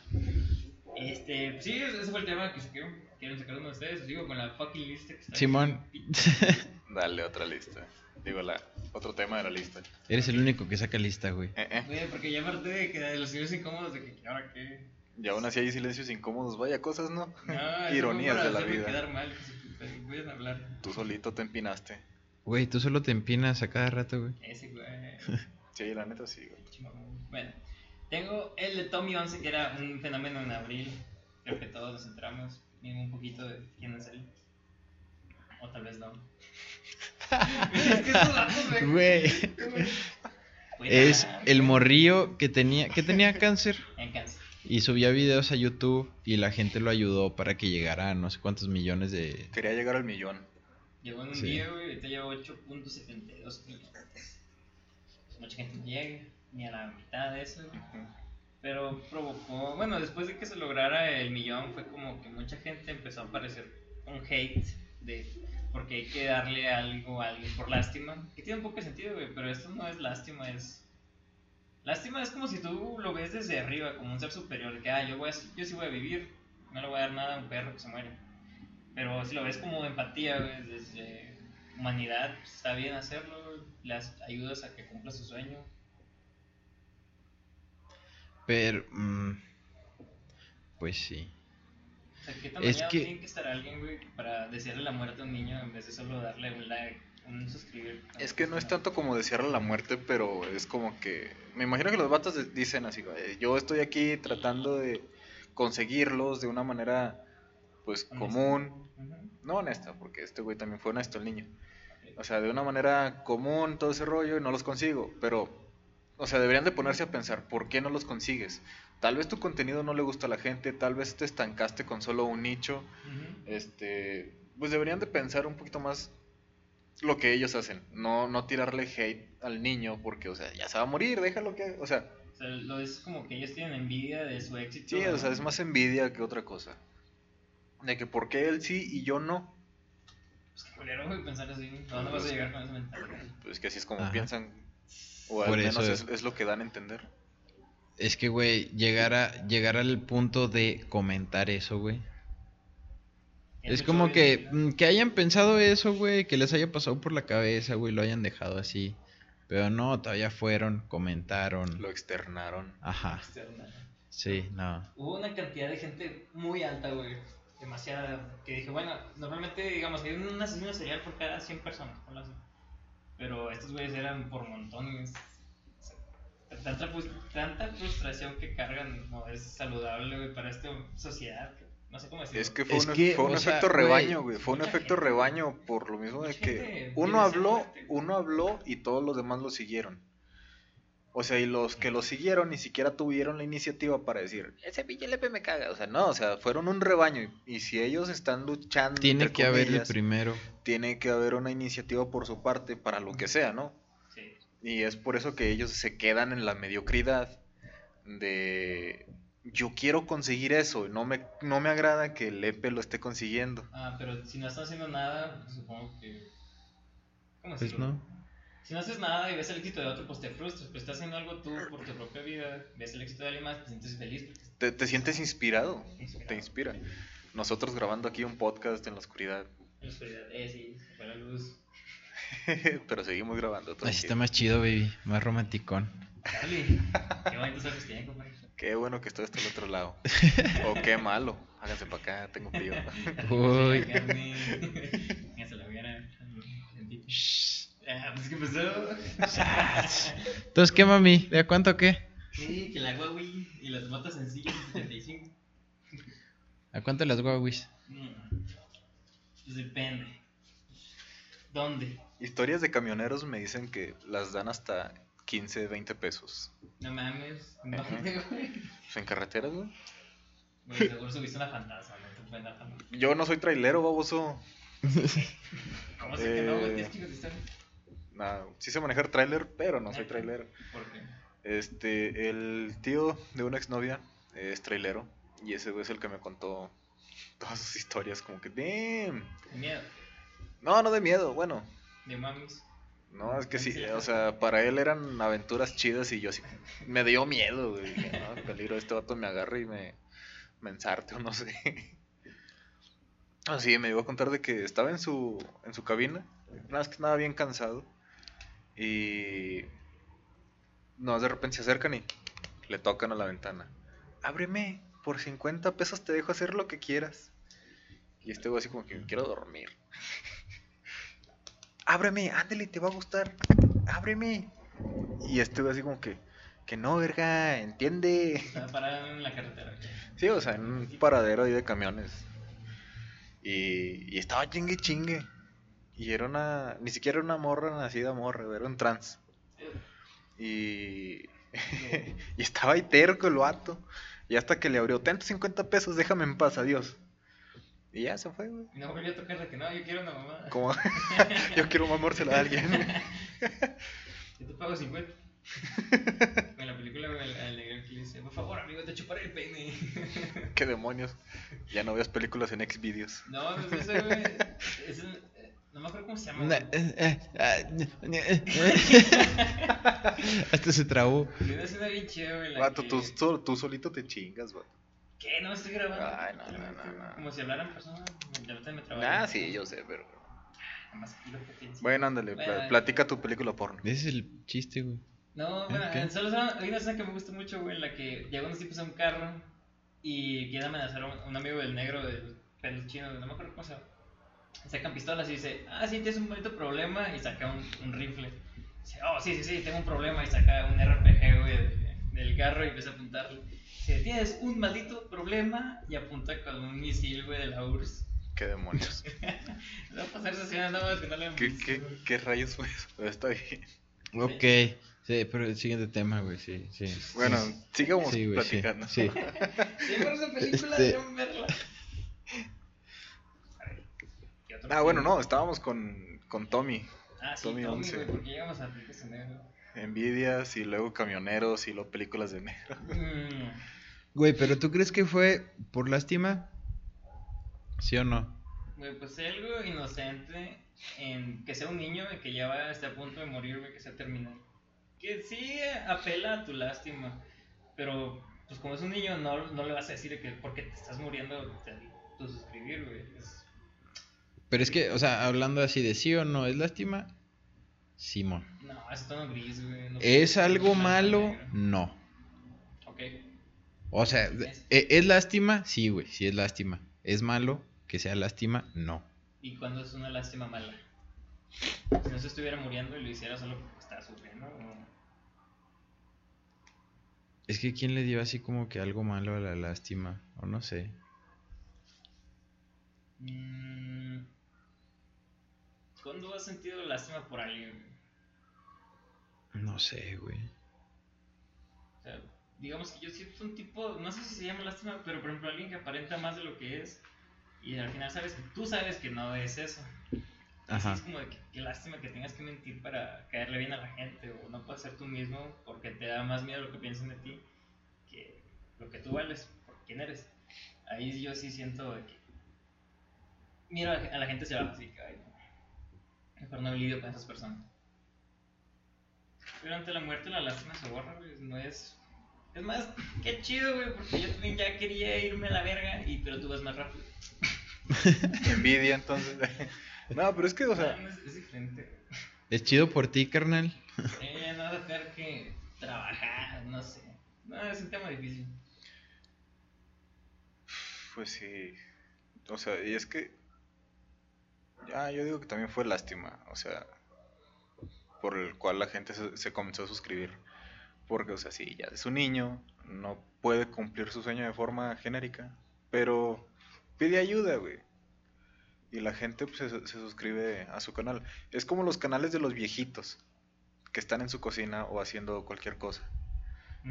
Este, sí, ese fue el tema que saqué. ¿Quieren sacar uno de ustedes? Sigo con la fucking lista que está. Simón, Dale otra lista. Digo, la, otro tema de la lista. eres el único que saca lista, güey. Eh, eh. Güey, porque ya aparte de que de los silencios incómodos, de que ahora qué. Y aún así hay silencios incómodos. Vaya cosas, ¿no? No, Ironías de la vida. quedar mal, que se puta, pueden hablar. Tú solito te empinaste. Güey, tú solo te empinas a cada rato, güey. Ese, güey. Sí, la neta sí, güey. Bueno, tengo el de Tommy 11, que era un fenómeno en abril. Creo que todos nos entramos. Vimos un poquito de quién es él. O tal vez no. es que estos datos. Güey, es el morrillo que tenía, que tenía cáncer En cáncer. y subía videos a YouTube y la gente lo ayudó para que llegara a no sé cuántos millones de... Quería llegar al millón. Llegó en un Sí. día, güey, ahorita lleva 8.72 millones. Mucha gente llega, ni a la mitad de eso. Pero provocó, bueno, después de que se lograra el millón, fue como que mucha gente empezó a aparecer un hate de porque hay que darle algo a alguien por lástima. Que tiene un poco de sentido, güey, pero esto no es lástima, es. Lástima es como si tú lo ves desde arriba, como un ser superior, que, ah, yo, voy a, yo sí voy a vivir, no le voy a dar nada a un perro que se muere. Pero si lo ves como empatía, güey, desde humanidad, pues, está bien hacerlo, güey, ayudas a que cumpla su sueño. Pero... mm, pues sí. O sea, ¿qué Es que- tiene que estar alguien, güey, para desearle la muerte a un niño en vez de solo darle un like, un suscribir? Es que no es tanto como desearle la muerte, pero es como que. Me imagino que los vatos dicen así: "Eh, Yo estoy aquí tratando de conseguirlos de una manera, pues, Honesta. común. No honesta, porque este güey también fue honesto, el niño. O sea, de una manera común, todo ese rollo, y no los consigo. Pero, o sea, deberían de ponerse a pensar: ¿por qué no los consigues? Tal vez tu contenido no le gusta a la gente, tal vez te estancaste con solo un nicho. Este, pues deberían de pensar un poquito más lo que ellos hacen, no, no tirarle hate al niño porque, o sea, ya se va a morir, déjalo que, o sea, O sea, lo es como que ellos tienen envidia de su éxito. sí, o sea, es más envidia que otra cosa. De que por qué él sí y yo no, Pues qué culero, güey, pensar así. ¿A dónde vas a llegar con esa mentalidad? pues que así es como Ajá. piensan, o al Por menos eso es, es- lo que dan a entender. Es que, güey, llegar, a, llegar al punto de comentar eso, güey. Es como que, que hayan pensado eso, güey, que les haya pasado por la cabeza, güey, lo hayan dejado así. Pero no, todavía fueron, comentaron. Lo externaron. Ajá, externa. sí, no. Hubo una cantidad de gente muy alta, güey. Demasiada. Que dije, bueno, normalmente, digamos, hay un asesino serial por cada 100 personas. Pero estos güeyes eran por montones. O sea, Tanta, tanta frustración que cargan no es saludable, güey, para esta sociedad. que No sé cómo decirlo. Es que fue Es un, que, fue un o sea, efecto rebaño, güey. Fue un efecto gente- rebaño por lo mismo de que uno habló, uno habló y todos los demás lo siguieron. O sea, y los que lo siguieron ni siquiera tuvieron la iniciativa para decir, ese Lepe me caga. O sea, no, o sea, fueron un rebaño. Y, y si ellos están luchando, Tiene que haber el comillas, primero. tiene que haber una iniciativa por su parte para lo que sea, ¿no? Sí. Y es por eso que ellos se quedan en la mediocridad de yo quiero conseguir eso y no me, no me agrada que el Lepe lo esté consiguiendo. Ah, pero si no estás haciendo nada, pues supongo que. ¿Cómo Pues no. Si no haces nada y ves el éxito de otro, pues te frustras. Pues estás haciendo algo tú por tu propia vida, ves el éxito de alguien más, te sientes feliz. Porque Te, te sientes inspirado, Inspirado. te inspira. Nosotros grabando aquí un podcast en la oscuridad, en la oscuridad, eh, sí, se fue la luz. pero seguimos grabando. Así está más chido, baby. Más romanticón. Charlie, qué bonitos ojos tienen, compadre. Qué bueno que estoy hasta el otro lado. o qué malo. Háganse para acá, tengo frío. Uy. Carne. Ya se la hubiera. Ah, pues, ¿qué pasó? Entonces, ¿qué, mami? ¿De a cuánto qué? Sí, que la Huawei y las botas sencillas de 75. ¿A cuánto las guaguis? Mm, Pues depende. ¿Dónde? Historias de camioneros me dicen que las dan hasta 15, 20 pesos. No mames. Ajá. güey. Pues en carreteras, güey. Seguro subiste una fantasma, no. Yo no soy trailero, baboso. ¿Cómo sé que no, güey? Eh. Tienes chicos de Nah, sí sé manejar trailer, pero no soy Neta. trailero. ¿Por qué? Este, el tío de una exnovia es trailero. Y ese güey es el que me contó todas sus historias. Como que, damn. Miedo. No, no de miedo, bueno. De mamis. No, es que sí, o sea, para él eran aventuras chidas y yo sí. Me dio miedo, güey. No, peligro, este vato me agarra y me, me ensarte o no sé. Así, me iba a contar de que estaba en su, en su cabina. Nada más que estaba bien cansado. Y. No, de repente se acercan y le tocan a la ventana. Ábreme, por 50 pesos te dejo hacer lo que quieras. Y este güey así como que quiero dormir. Ábreme, ándale, te va a gustar. Ábreme. Y este güey así como que, que no, verga, entiende. Estaba parado en la carretera. Sí, o sea, en un paradero ahí de camiones. Y, y estaba chingue chingue. Y era una, ni siquiera era una morra nacida morra, era un trans. Y, y estaba ahí terco el vato. Y hasta que le abrió, ten tus 50 pesos, déjame en paz, adiós. Y ya se fue, güey. No volvió a tocar de que no, yo quiero una mamá. Como, yo quiero mamársela a alguien. Yo te pago 50. En la película, güey, el negro que le dice, por favor, amigo, te chuparé el peine. Qué demonios. Ya no veas películas en Xvideos. No, no es ese, güey. Es no me acuerdo cómo se llama. Güey. eh, eh, ah, eh. Hasta se trabó. Escena bien güey. Vato, que- tú, tú solito te chingas, vato. ¿Qué? No estoy grabando. Ay, no, no, no, no. Como si hablaran personas. Ya ahorita me trabé. Ah, sí, yo sé, pero... Potencia. Bueno, ándale, Bueno, platica tu película porno. Ese es el chiste, güey. No, bueno, ¿Qué? solo solo- hay una escena que me gusta mucho, güey, en la que llegan unos tipos a un carro y quieren amenazar a un, a un amigo del negro, del pelo chino, no me acuerdo cómo se llama. Sacan pistolas y dice, ah, sí, tienes un bonito problema y saca un, un rifle. Dice, oh, sí, sí, sí, tengo un problema y saca un RPG, güey, de- del carro y empieza a apuntarle. Dice, tienes un maldito problema y apunta con un misil, güey, de la URSS. ¿Qué demonios? Va a pasar escena nada más que no han ¿Qué, qué, güey. qué rayos fue eso? Pero está bien. Ok. Sí, pero el siguiente tema, güey, sí, sí. Bueno, sigamos Sí, güey, platicando. Sí. Sí, por esa película Este- verla. A ver, ¿qué otro Ah, bueno, no, estábamos con, con Tommy. Ah, sí, Tommy Tommy, 11. güey, porque llegamos a películas en negro. Envidias y luego camioneros y luego películas de negro. Mm, Güey, pero ¿tú crees que fue por lástima? ¿Sí o no? Güey, pues algo inocente en que sea un niño y que ya va esté a punto de morir, güey, que sea terminal. Que sí apela a tu lástima, pero pues como es un niño no, no le vas a decir que porque te estás muriendo te tu suscribir, güey. Es- Pero es que, o sea, hablando así de sí o no, ¿es lástima? Simón. No, es tono gris, güey. no ¿Es algo malo? No. Ok. O sea, Es- ¿e- ¿es lástima? Sí, güey, sí es lástima. ¿Es malo que sea lástima? No. ¿Y cuando es una lástima mala? Si no se estuviera muriendo y lo hiciera solo porque estaba sufriendo. o- Es que ¿quién le dio así como que algo malo a la lástima? O no sé. Mm, ¿Cuándo has sentido lástima por alguien? No sé, güey. O sea, digamos que yo siento un tipo, no sé si se llama lástima, pero por ejemplo alguien que aparenta más de lo que es y al final sabes que tú sabes que no es eso. Así Ajá. es como de que, qué lástima que tengas que mentir para caerle bien a la gente o no puedes ser tú mismo porque te da más miedo lo que piensen de ti que lo que tú vales por quién eres. Ahí yo sí siento de que miro a la- gente se va así que ay. Mejor no lidio con esas personas. Pero ante la muerte la lástima se borra, güey, no es es más, qué chido, güey, porque yo también ya quería irme a la verga, y, pero tú vas más rápido. Envidia, entonces. no, pero es que, o sea, No, es, es diferente. güey. ¿Es chido por ti, carnal? Eh, no vas a tener que trabajar, no sé. No, es un tema difícil. pues sí. O sea, y es que. Ya, yo digo que también fue lástima. O sea, por el cual la gente se, se comenzó a suscribir. Porque, o sea, sí, ya es un niño, no puede cumplir su sueño de forma genérica, pero pide ayuda, güey. Y la gente pues, se suscribe a su canal. Es como los canales de los viejitos, que están en su cocina o haciendo cualquier cosa.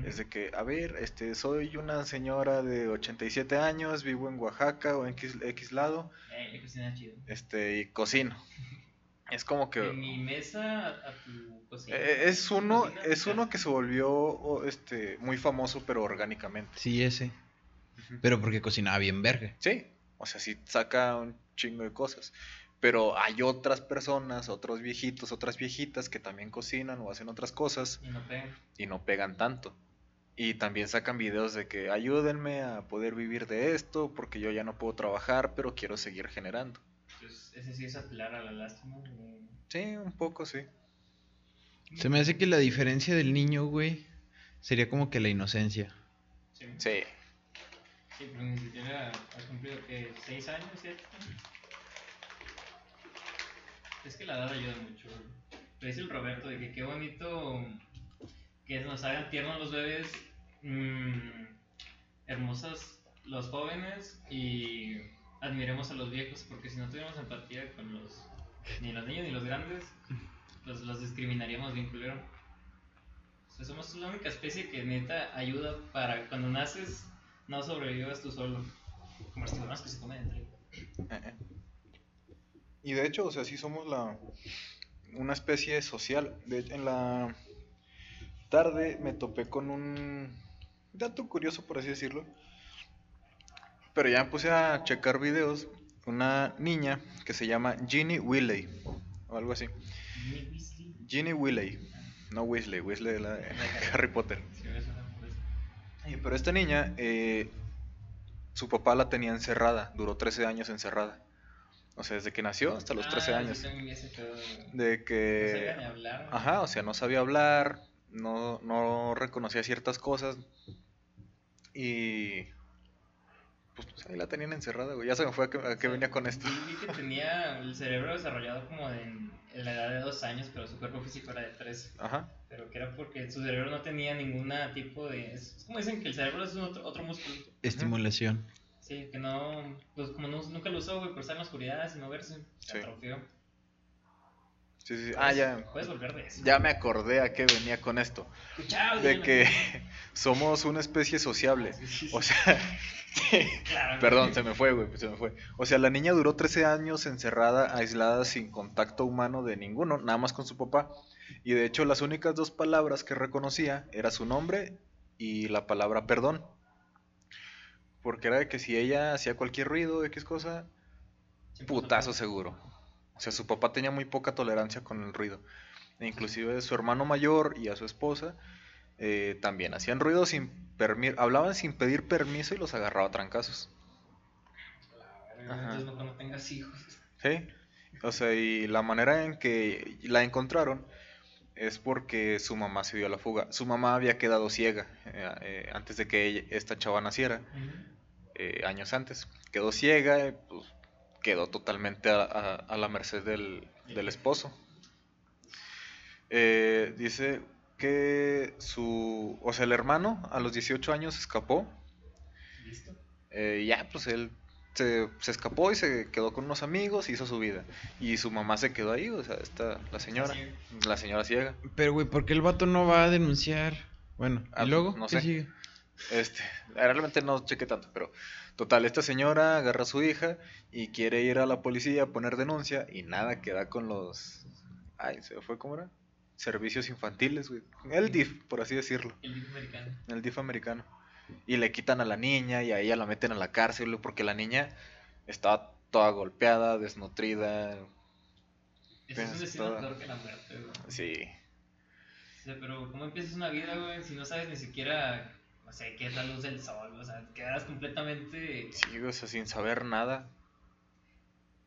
Es de que, a ver, este, soy una señora de 87 años, vivo en Oaxaca o en X, X lado, Eh, cocina chido. este, y cocino. Es como que... De mi mesa a, tu cocina. eh, Es uno, Cocina, es uno que se volvió este, muy famoso, pero orgánicamente. Sí, ese. Pero porque cocinaba bien verga. Sí, o sea, sí saca un chingo de cosas. Pero hay otras personas, otros viejitos, otras viejitas que también cocinan o hacen otras cosas Y no pegan. y no pegan tanto. Y también sacan videos de que ayúdenme a poder vivir de esto porque yo ya no puedo trabajar, pero quiero seguir generando. Pues ese sí es apelar a la lástima. güey. Sí, un poco sí. Se me hace que la diferencia del niño, güey, sería como que la inocencia. Sí. Sí. Sí, pero ni siquiera ha cumplido que 6 años, ¿cierto? Es que la edad ayuda mucho. Pero dice el Roberto de que qué bonito que nos hagan tiernos los bebés, mm, hermosas los jóvenes y admiremos a los viejos, porque si no tuviéramos empatía con los ni los niños ni los grandes, pues los discriminaríamos bien culero. O somos la única especie que neta ayuda para cuando naces no sobrevivas tú solo. Como los tiburones que se comen entre. Eh, eh. Y de hecho, o sea, sí somos la una especie social. De, en la tarde me topé con un dato curioso, por así decirlo. Pero ya me puse a checar videos. Una niña que se llama Ginny Willey, o algo así. Ginny Willey, no Weasley, Weasley de la de Harry Potter. Pero esta niña, eh, su papá la tenía encerrada, duró 13 años encerrada. O sea, desde que nació hasta los 13 Ah, años. De No sabía que... ni hablar. Ajá, o sea, no sabía hablar, no, no reconocía ciertas cosas. Y... Pues, pues, ahí la tenían encerrada, güey. Ya se me fue a qué, a qué venía con esto. Vi, vi que tenía el cerebro desarrollado como de en, en la edad de dos años, pero su cuerpo físico era de tres. Ajá. Pero que era porque su cerebro no tenía ningún tipo de... Es, es como dicen que el cerebro es un otro, otro músculo. Estimulación. Sí, que no... Pues como no- nunca lo usó, güey, por estar en la oscuridad, sin moverse. Se Sí. atrofió. Sí, sí. Ah, ya. Puedes volver de eso. Ya me acordé a qué venía con esto. Chao, De ya que somos una especie sociable. O sea, Claro, Perdón, se me fue, güey, se me fue. O sea, la niña duró 13 años encerrada, aislada, sin contacto humano de ninguno, nada más con su papá. Y de hecho, las únicas dos palabras que reconocía era su nombre y la palabra perdón. Porque era de que si ella hacía cualquier ruido, X cosa, Siempre putazo seguro. O sea, su papá tenía muy poca tolerancia con el ruido. E inclusive su hermano mayor y a su esposa eh, también hacían ruido sin permiso, hablaban sin pedir permiso y los agarraba a trancazos. Entonces mejor no tengas hijos. Sí. O sea, y la manera en que la encontraron es porque su mamá se dio a la fuga. Su mamá había quedado ciega eh, eh, antes de que ella- esta chava naciera, eh, años antes. Quedó ciega, y, pues, quedó totalmente a, a- a la merced del, del esposo. Eh, dice que su, o sea, el hermano a los 18 años escapó ¿Listo? eh, ya, pues él se, se escapó y se quedó con unos amigos, hizo su vida. Y su mamá se quedó ahí, o sea, está la señora, la señora ciega. Pero, güey, ¿por qué el vato no va a denunciar? Bueno, Ah, ¿y luego? no ¿Qué sé. sigue? Este, realmente no chequé tanto, pero total, esta señora agarra a su hija y quiere ir a la policía a poner denuncia y nada, queda con los... Ay, se fue, ¿cómo era? Servicios infantiles, güey. El DIF, por así decirlo. El tipo americano. El DIF americano. Y le quitan a la niña y a ella la meten a la cárcel güey, porque la niña estaba toda golpeada, desnutrida. Eso es Pues, un destino toda- peor que la muerte, güey. Sí. O sea, pero ¿cómo empiezas una vida, güey? Si no sabes ni siquiera, no sé, qué es la luz del sol, o sea, quedas completamente... Sí, o sea, sin saber nada.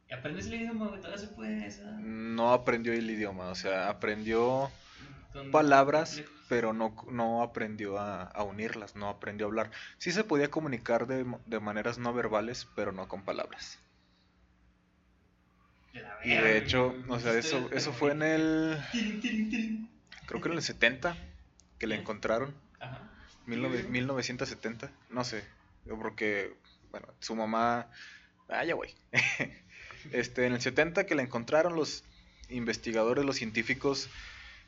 Y aprendes el idioma, güey, todavía se puede, o sea, No aprendió el idioma, o sea, aprendió con- palabras, pero no, no aprendió a, a unirlas, no aprendió a hablar. Sí se podía comunicar de, de maneras no verbales, pero no con palabras. De la Y de hecho, o sea, eso, eso fue en el... Creo que en el 70 que le encontraron. Ajá. 19- 1970, no sé, porque, bueno, su mamá, ah, ya güey, este, en el 70 que la encontraron los investigadores, los científicos,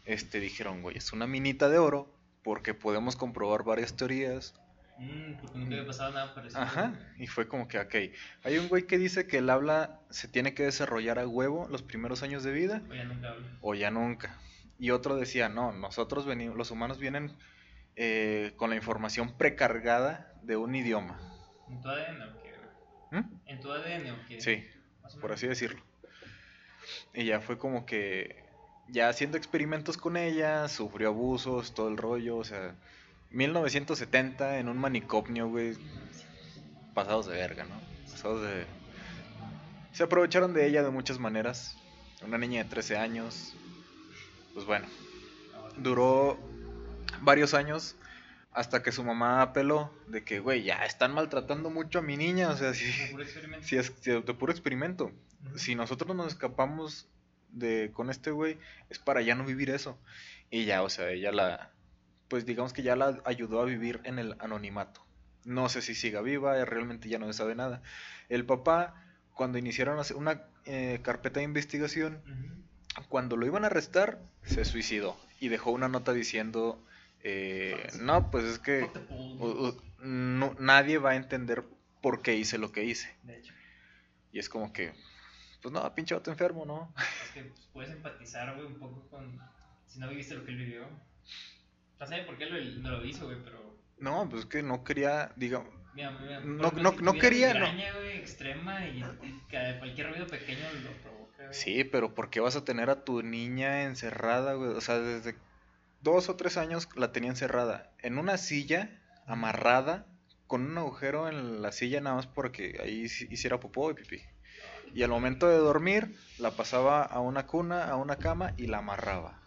este, dijeron, güey, es una minita de oro porque podemos comprobar varias teorías. Mm, porque nunca había pasado nada parecido. Ajá, y fue como que, ok, hay un güey que dice que el habla se tiene que desarrollar a huevo los primeros años de vida O ya nunca hablo. o ya nunca. Y otro decía, no, nosotros venimos, los humanos vienen eh, con la información precargada de un idioma. ¿En tu ADN o qué? ¿Mm? ¿En tu ADN o qué? Sí, por así decirlo. Y ya fue como que, ya haciendo experimentos con ella, sufrió abusos, todo el rollo, o sea, 1970 en un manicomio, güey, pasados de verga, ¿no? Pasados de... Se aprovecharon de ella de muchas maneras. Una niña de 13 años. Pues bueno, duró varios años hasta que su mamá apeló de que, güey, ya están maltratando mucho a mi niña, o sea, si, es si de puro experimento. Si nosotros nos escapamos de con este güey, es para ya no vivir eso. Y ya, o sea, ella la, pues digamos que ya la ayudó a vivir en el anonimato. No sé si siga viva, realmente ya no se sabe nada. El papá, cuando iniciaron una eh, carpeta de investigación, cuando lo iban a arrestar, se suicidó y dejó una nota diciendo, eh, no, pues es que no- nadie va a entender por qué hice lo que hice. De hecho, Y es como que, pues no, pinche vato enfermo, ¿no? es que pues, puedes empatizar, güey, un poco con. Si no viviste lo que él vivió. No sé por qué lo, no lo hizo, güey, pero. No, pues es que no quería, diga, Mira, mira, No- no- no quería, no. migraña, güey, extrema y, y cada- cualquier ruido pequeño lo provoca. güey. sí, pero ¿por qué vas a tener a tu niña encerrada, güey? O sea, desde dos o tres años la tenía encerrada en una silla, amarrada, con un agujero en la silla nada más porque ahí hi- hiciera popó y pipí. Y al momento de dormir, la pasaba a una cuna, a una cama y la amarraba.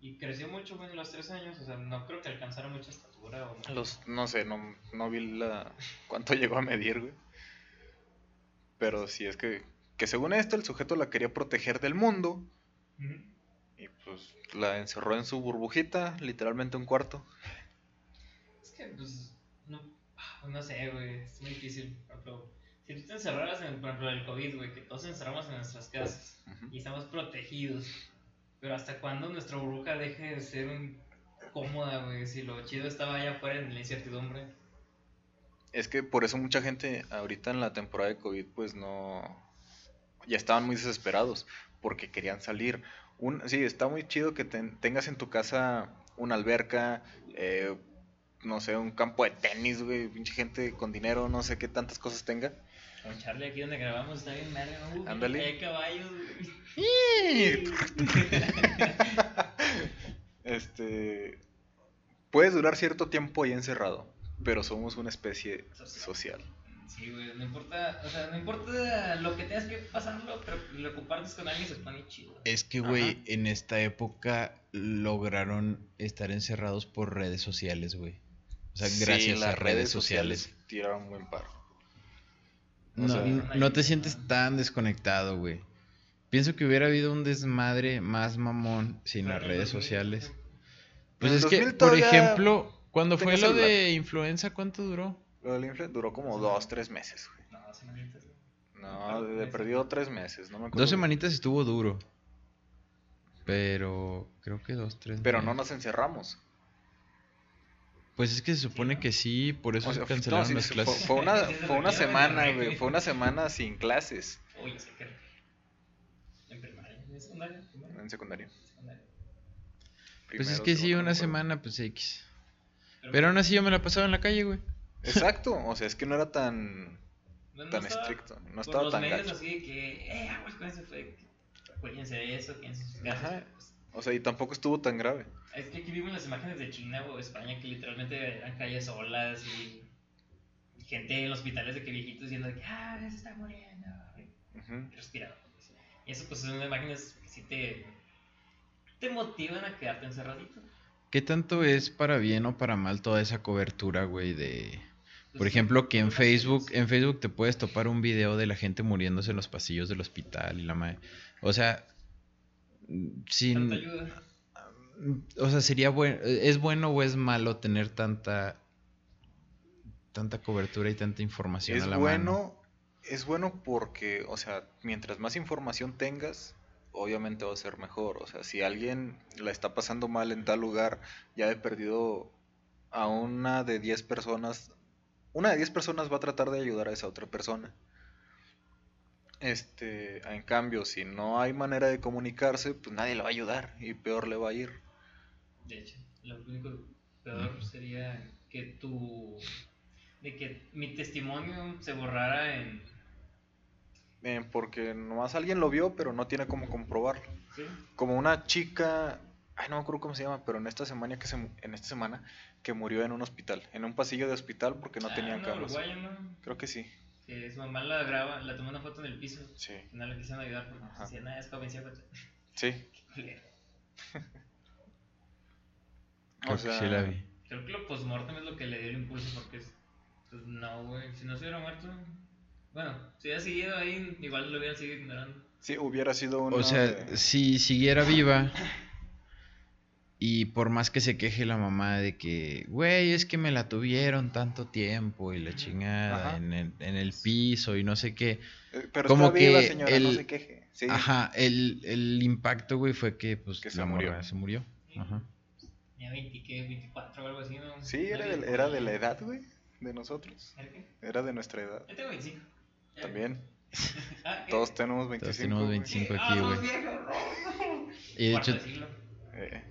Y creció mucho, güey, en los tres años. O sea, no creo que alcanzara mucha estatura. O mucho- Los, no sé, no, no vi la cuánto llegó a medir, güey. Pero sí es que, que según esto, el sujeto la quería proteger del mundo. Y pues la encerró en su burbujita, literalmente un cuarto. Es que, pues, no, ah, no sé, güey, es muy difícil. Por ejemplo, si tú te encerraras en, por ejemplo, el COVID, güey, que todos encerramos en nuestras casas y estamos protegidos, pero ¿hasta cuándo nuestra burbuja deje de ser un- cómoda, güey? Si lo chido estaba allá afuera en la incertidumbre. Es que por eso mucha gente ahorita en la temporada de COVID pues no... Ya estaban muy desesperados porque querían salir. Un, sí, está muy chido que ten- tengas en tu casa una alberca, eh, no sé, un campo de tenis, güey, pinche gente con dinero, no sé qué tantas cosas tenga. Con Charlie aquí donde grabamos está bien verga, ¿no? Ándale. Hay caballos, güey. Este... Puedes durar cierto tiempo ahí encerrado, pero somos una especie social. Sí, güey, no importa, o sea, no importa lo que tengas que pasarlo, pero lo compartes con alguien se pone chido. Es que, güey, Ajá. en esta época lograron estar encerrados por redes sociales, güey. O sea, Sí, gracias las a redes sociales. Tiraron un buen paro. No, sea, no te sientes tan desconectado, güey. Pienso que hubiera habido un desmadre más mamón sin las redes 2000, sociales. Pues es 2000 que, por ejemplo, cuando fue lo de influenza, ¿cuánto duró? Lo del infle duró como dos, tres meses, güey. No, semanitas, güey. No, de perdido tres meses, no me acuerdo. Dos semanitas estuvo duro. Pero creo que dos, tres. Pero no nos encerramos. Pues es que se supone ¿no? que sí, por eso O sea, cancelaron no, sí, las fue- clases. Fue, una, fue una semana, güey. Fue una semana sin clases Uy. En primaria, en secundaria, en secundaria. Pues es que sí, una semana, pues X. Pero aún así yo me la pasaba en la calle, güey. Exacto, o sea, es que no era tan, No- no tan estaba- estricto. No estaba los tan medios gacho. así de que, eh, aguas con eso, fue. Cuídense de eso, quédense en sus Ajá. casas. Pues, O sea, y tampoco estuvo tan grave. Es que aquí vimos las imágenes de China o España que literalmente eran calles solas y, gente en hospitales de que viejitos diciendo de que, ah, se está muriendo. Ujú. Y respirando. Y eso pues son imágenes que sí te, te motivan a quedarte encerradito. ¿Qué tanto es para bien o para mal toda esa cobertura, güey, de... Por ejemplo, que en Facebook, en Facebook te puedes topar un video de la gente muriéndose en los pasillos del hospital y la madre. O sea, sin... Tanta ayuda. O sea, sería bueno, es bueno o es malo tener tanta tanta cobertura y tanta información Es a la bueno, mano. es bueno porque, o sea, mientras más información tengas, obviamente va a ser mejor. O sea, si alguien la está pasando mal en tal lugar, ya he perdido a una de 10 personas, una de 10 personas va a tratar de ayudar a esa otra persona. Este, en cambio, si no hay manera de comunicarse, pues nadie le va a ayudar y peor le va a ir. De hecho, lo único peor sería que tu. de que mi testimonio se borrara en. Eh, porque nomás alguien lo vio, pero no tiene cómo comprobarlo. ¿Sí? Como una chica, ay no me acuerdo cómo se llama, pero en esta semana que se, en esta semana que murió en un hospital, en un pasillo de hospital porque no Ah, tenían una cables. uruguaya, ¿no? Creo que sí. Que su mamá la graba, la tomó una foto en el piso. Sí. y No le quisieron ayudar porque Ajá. decían, nada, es joven, sí, güey". Sí. Qué culero. Creo O que sea, sí la vi. Creo que lo postmortem es lo que le dio el impulso porque es. Pues no, güey. Si no se hubiera muerto. Bueno, si hubiera seguido ahí, igual lo hubieran seguido ignorando. Sí, hubiera sido una O sea, de- si siguiera viva y por más que se queje la mamá de que, güey, es que me la tuvieron tanto tiempo y la chingada en el, en el piso y no sé qué. eh, pero como está viva, que señora, no el- se queje. Sí. Ajá, el, el impacto, güey, fue que pues Que se murió. morra se murió. Ajá. Ya 20, ¿qué? 24 o algo así, ¿no? Sí, era de, era de la edad, güey, de nosotros. ¿Era qué? Era de nuestra edad. Yo tengo 25. Ya. También. Ah, ¿qué? Todos tenemos 25. tenemos güey. 25. ¿Qué? aquí, Ah, somos güey. viejos, no. Y de Cuarto hecho, de siglo. Eh,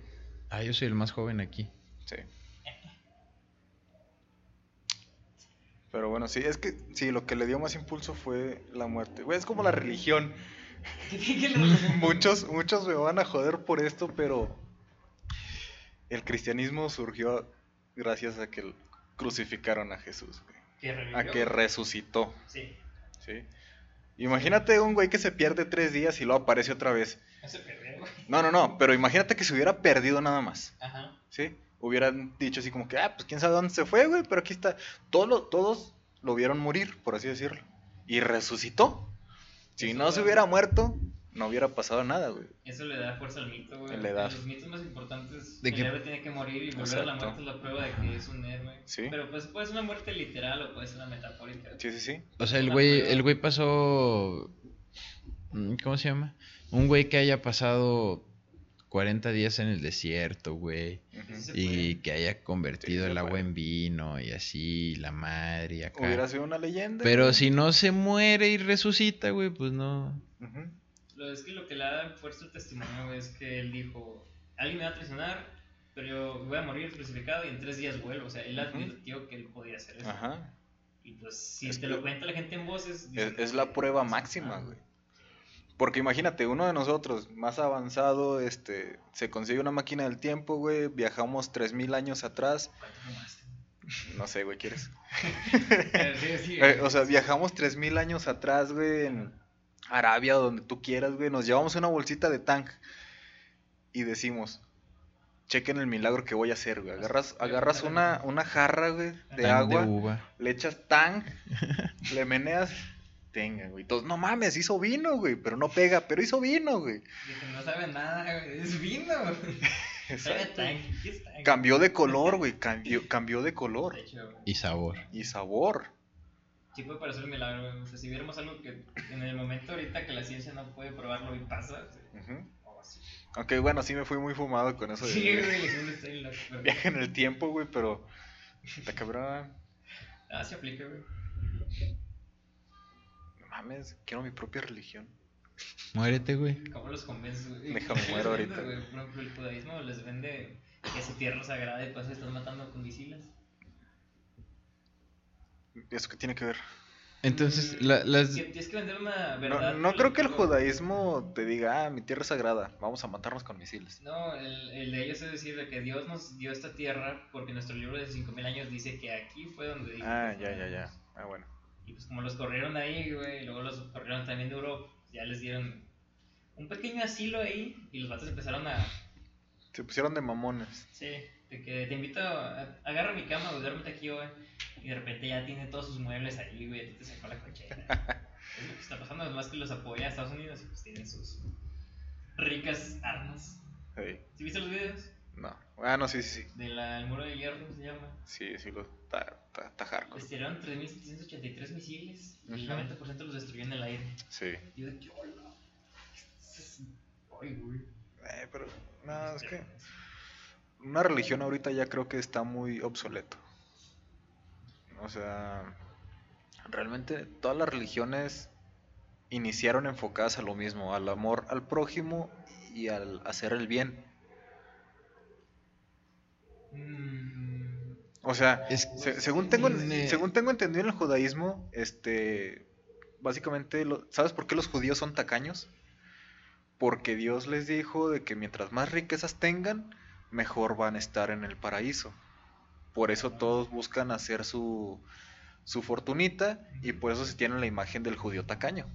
ah, yo soy el más joven aquí. sí. Pero bueno, sí, es que sí, lo que le dio más impulso fue la muerte. Güey, es como la religión. ¿Qué tiene que la- muchos, muchos me van a joder por esto, pero el cristianismo surgió gracias a que crucificaron a Jesús, güey. a que resucitó, Sí. ¿sí? Imagínate un güey que se pierde tres días y luego aparece otra vez. No se güey. No, no, no, pero imagínate que se hubiera perdido nada más, Ajá. ¿sí? Hubieran dicho así como que, ah, pues quién sabe dónde se fue, güey, pero aquí está. Todos lo, todos lo vieron morir, por así decirlo. Y resucitó. Si Eso no se hubiera muerto, no hubiera pasado nada, güey. Eso le da fuerza al mito, güey. Le da. Los mitos más importantes, De el que- héroe tiene que morir y volver a la muerte es la prueba de que es un héroe. Sí. Pero pues puede ser una muerte literal o puede ser una metafórica. Sí, sí, sí. O sea, el güey, el güey pasó. mm, ¿Cómo se llama? Un güey que haya pasado 40 días en el desierto, güey. Y que haya convertido Sí, el agua puede. en vino y así, la madre y acá. Hubiera sido una leyenda. Pero güey. si no se muere y resucita, güey, pues no. Lo es que lo que le da fuerza al testimonio güey, es que él dijo, alguien me va a traicionar, pero yo voy a morir crucificado y en tres días vuelvo. O sea, él advirtió que él podía hacer eso. Ajá. Y pues si Es te que- lo cuenta la gente en voces... Es, es la prueba máxima, güey. Porque imagínate, uno de nosotros, más avanzado, este, se consigue una máquina del tiempo, güey, viajamos 3000 años atrás. No sé, güey, ¿quieres? Eh, sí, sí, o sea, viajamos 3000 años atrás, güey, en Arabia o donde tú quieras, güey, nos llevamos una bolsita de tank y decimos, chequen el milagro que voy a hacer, güey. Agarras, agarras una, una jarra, güey, de agua. le echas tan, le meneas, tenga, güey. Todos, no mames, hizo vino, güey, pero no pega, pero hizo vino, güey. Dije, no sabe nada, güey. Es vino, güey. Cambió de color, güey, cambió, cambió de color De hecho, güey, Y sabor. y sabor. sí puede parecer un milagro, güey. O sea, si viéramos algo que en el momento ahorita que la ciencia no puede probarlo y pasa, sí. Aunque bueno, sí me fui muy fumado con eso de Sí, güey, loco, viaje en el tiempo, güey, pero está cabrón. Ah, se aplica, güey. No mames, quiero mi propia religión. Muérete, güey. ¿Cómo los convences, güey? Déjame ¿Qué muero ahorita. güey? Por ejemplo, el judaísmo les vende que su tierra sagrada y pues están matando con misiles. ¿Eso qué tiene que ver? Entonces, Mm, la- las... Tienes que vender una No, verdad. no creo que el judaísmo te diga, ah, mi tierra es sagrada, vamos a matarnos con misiles. No, el, el de ellos es decir de que Dios nos dio esta tierra porque nuestro libro de 5000 años dice que aquí fue donde dijo Ah, ya, ya, ya. Ah, bueno. Y pues como los corrieron de ahí, güey, y luego los corrieron también de Europa, ya les dieron un pequeño asilo ahí y los vatos empezaron a, Se pusieron de mamones. sí, de que te invito a, agarra mi cama, güey, duérmete aquí, güey, y de repente ya tiene todos sus muebles ahí, güey, a ti te sacó la cochera. es lo que está pasando, además que los apoya a Estados Unidos y pues tienen sus ricas armas. Hey, ¿Sí viste los videos? No. Ah, no, sí, sí, sí. Del muro de hierro se llama. Sí, sí, lo. Está, está, está hardcore. Les tiraron 3.783 misiles y el Ujú. 90% los destruyó en el aire. Sí. Y yo de que, hola. Ay, güey. Eh, pero, no, es que una religión ahorita ya creo que está muy obsoleto. O sea, realmente todas las religiones iniciaron enfocadas a lo mismo, al amor al prójimo y al hacer el bien. Mm, O sea, Es- se- según tengo según tengo entendido en el judaísmo, este básicamente lo- ¿sabes por qué los judíos son tacaños? Porque Dios les dijo de que mientras más riquezas tengan, mejor van a estar en el paraíso. Por eso todos buscan hacer su su fortunita y por eso se tiene la imagen del judío tacaño.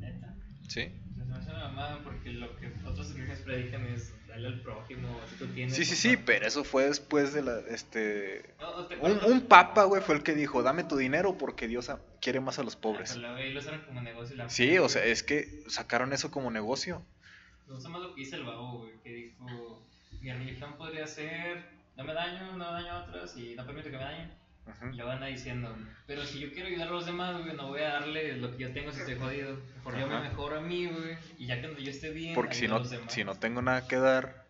neta. ¿Sí? Se me hace una mamada porque lo que otras religiones predican es al prójimo, si tú tienes... Sí, sí, sí, no. pero eso fue después de la este No, no un, un papa, güey, fue el que dijo, "Dame tu dinero porque Dios a- quiere más a los Ah, pobres." pero luego ahí lo usaron como negocio la Sí, o sea, es que sacaron eso como negocio. Me gusta más lo que dice el babo, güey, que dijo, mi religión podría ser, no me daño, no daño a otros y no permito que me dañen. Ujú. Y luego anda diciendo, pero si yo quiero ayudar a los demás, güey, no voy a darle lo que yo tengo si estoy jodido. Mejor yo me mejoro a mí, güey, y ya cuando yo esté bien, Porque si a no, los demás. si no tengo nada que dar,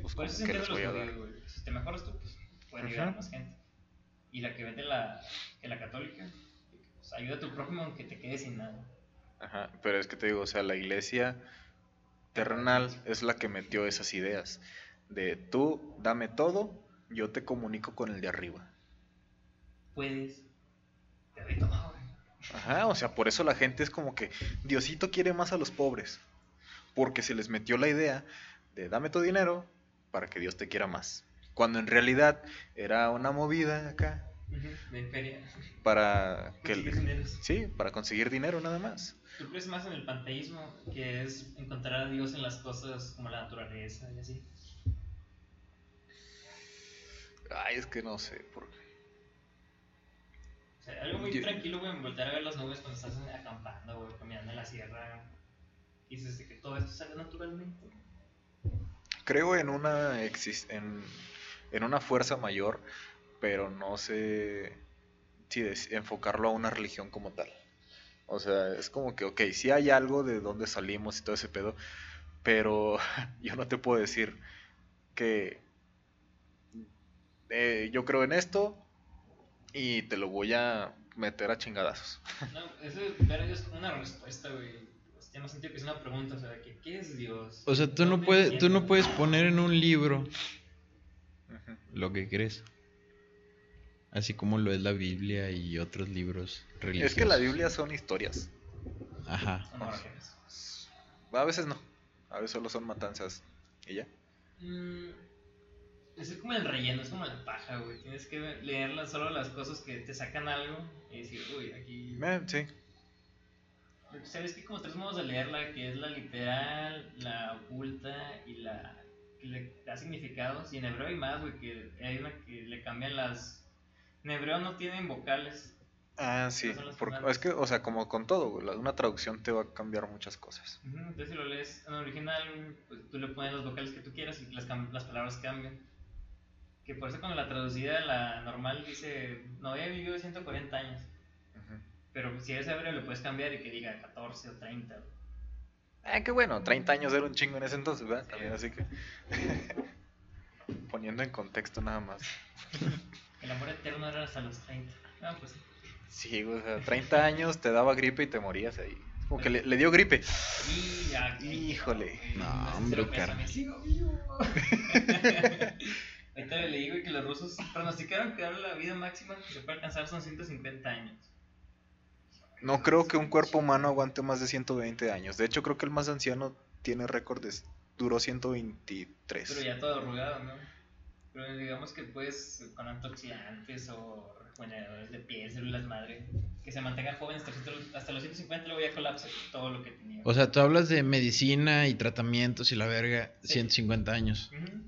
pues Por eso entiende les voy a dar. Si te mejoras tú, pues puedes ayudar a más gente. Y la que vende la, que la católica, pues, ayuda a tu prójimo aunque te quedes sin nada. Ajá, pero es que te digo, o sea, la iglesia terrenal es la que metió esas ideas de tú dame todo, yo te comunico con el de arriba. Puedes, te doy todo. Ajá, o sea, por eso la gente es como que Diosito quiere más a los pobres, porque se les metió la idea de dame tu dinero para que Dios te quiera más. Cuando en realidad era una movida acá De feria. para que el- sí, para conseguir dinero nada más. ¿Tú crees más en el panteísmo, que es encontrar a Dios en las cosas como la naturaleza y así? Ay, es que no sé, por O sea, algo muy Yo- tranquilo, güey, voltear a ver las nubes cuando estás acampando, güey, caminando en la sierra. Y dices que todo esto sale naturalmente. creo en una en, en una fuerza mayor, pero no sé si enfocarlo a una religión como tal. O sea, es como que, ok, sí hay algo de dónde salimos y todo ese pedo, pero yo no te puedo decir que eh, yo creo en esto y te lo voy a meter a chingadazos. No, eso es ver a Dios como una respuesta, güey. Tiene más sentido que es una pregunta, o sea, que, ¿qué es Dios? O sea, tú no ¿Dónde puedes, tú no puedes poner en un libro lo que crees. Así como lo es la Biblia y otros libros religiosos. Es que la Biblia son historias. Ajá. No, Ángeles. A veces no, a veces solo son matanzas y ya. Mm, es como el relleno, es como la paja, güey. Tienes que leer solo las cosas que te sacan algo y decir, uy, aquí. Eh, sí. Sabes que como tres modos de leerla, que es la literal, la oculta y la que le da significados. Y en hebreo hay más, güey, que hay una que le cambian las... En hebreo no tienen vocales. Ah, sí, porque es que, o sea, como con todo, güey, una traducción te va a cambiar muchas cosas. Ujú, Entonces si lo lees en original, pues tú le pones las vocales que tú quieras y las, las palabras cambian. Que por eso cuando la traducida, la normal dice, no había vivido 140 años. Pero si eres hebreo le puedes cambiar y que diga 14 o 30. güey. Ah, qué bueno, 30 años era un chingo en ese entonces, ¿verdad? También, así que. Poniendo en contexto nada más. El amor eterno era hasta los 30. Ah, pues sí. Sí, güey, o sea, 30 años te daba gripe y te morías ahí. Como que le, le dio gripe. Y Híjole. No, hombre, sigo vivo. Ahorita le leí, güey, que los rusos pronosticaron que ahora la vida máxima que se puede alcanzar son 150 años. No creo que un cuerpo humano aguante más de 120 años. De hecho, creo que el más anciano tiene récord de. duró 123. Pero ya todo arrugado, ¿no? Pero digamos que pues con antioxidantes o regeneradores de piel, células madre, que se mantengan jóvenes hasta, los- hasta los 150, luego ya colapsa todo lo que tenía. O sea, tú hablas de medicina y tratamientos y la verga, Sí. 150 años. Ujú.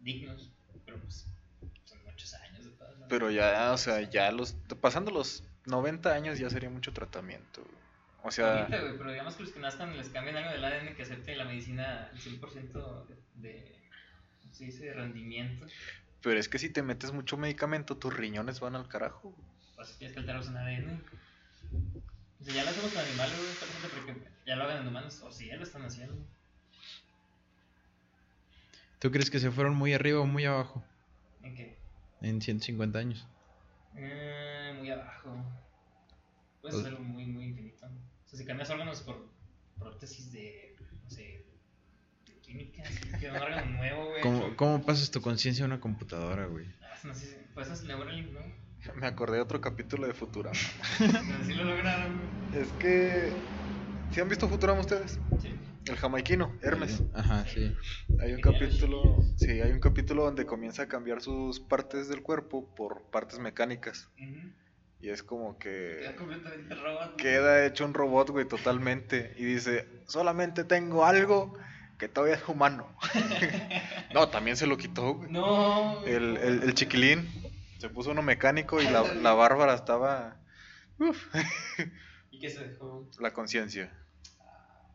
Dignos, pero pues son muchos años de todas. Pero ya, o sea, ya los. pasando los 90 años ya sería mucho tratamiento. güey. O sea. Ahorita, güey, pero digamos que los que nazcan les cambian algo del ADN que acepte la medicina al 100% de, ¿cómo se dice? de rendimiento. Pero es que si te metes mucho medicamento, tus riñones van al carajo. Pues tienes que alterarlos en ADN. O sea, ya lo hacemos con animales, güey, porque ya lo hagan en humanos, o si ya lo están haciendo. ¿Tú crees que se fueron muy arriba o muy abajo ¿En qué? en 150 años? Eh, muy abajo. Puede Pues- ser muy, muy infinito. O sea, si cambias órganos por prótesis de, no sé, de química, que un órgano nuevo, güey. ¿Cómo, cómo pasas tu conciencia a una computadora, güey? Ah, no sé, es Neuralink, ¿no? Me acordé de otro capítulo de Futurama. Así lo lograron, güey. es que. ¿Sí han visto Futurama ustedes? Sí. El jamaiquino, Hermes. Ajá, sí. Hay un capítulo, sí, hay un capítulo donde comienza a cambiar sus partes del cuerpo por partes mecánicas. Y es como Queda que completamente robot. güey. queda hecho un robot, güey, totalmente. Y dice, solamente tengo algo que todavía es humano. no, también se lo quitó, güey. No. El, el, el chiquilín se puso uno mecánico y la, la Bárbara estaba... Uf, ¿Y qué se dejó? la conciencia.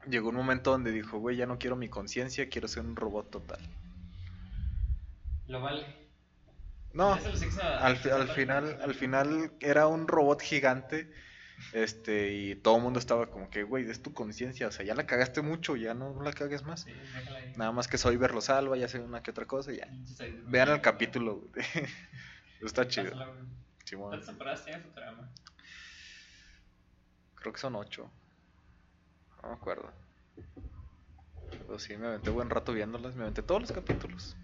Llegó un momento donde dijo, güey, ya no quiero mi conciencia, quiero ser un robot total. Lo vale. No, al, final, al final era un robot gigante, este, y todo el mundo estaba como que, güey, es tu conciencia, o sea, ya la cagaste mucho, ya no la cagues más. Sí. Nada más que soy lo salva, ya hace una que otra cosa, ya. Sí, Vean el capítulo, güey. Está chido. ¿Cuántas temporadas tiene Futurama? Creo que son ocho. No me acuerdo. Pero sí, me aventé buen rato viéndolas, me aventé todos los capítulos.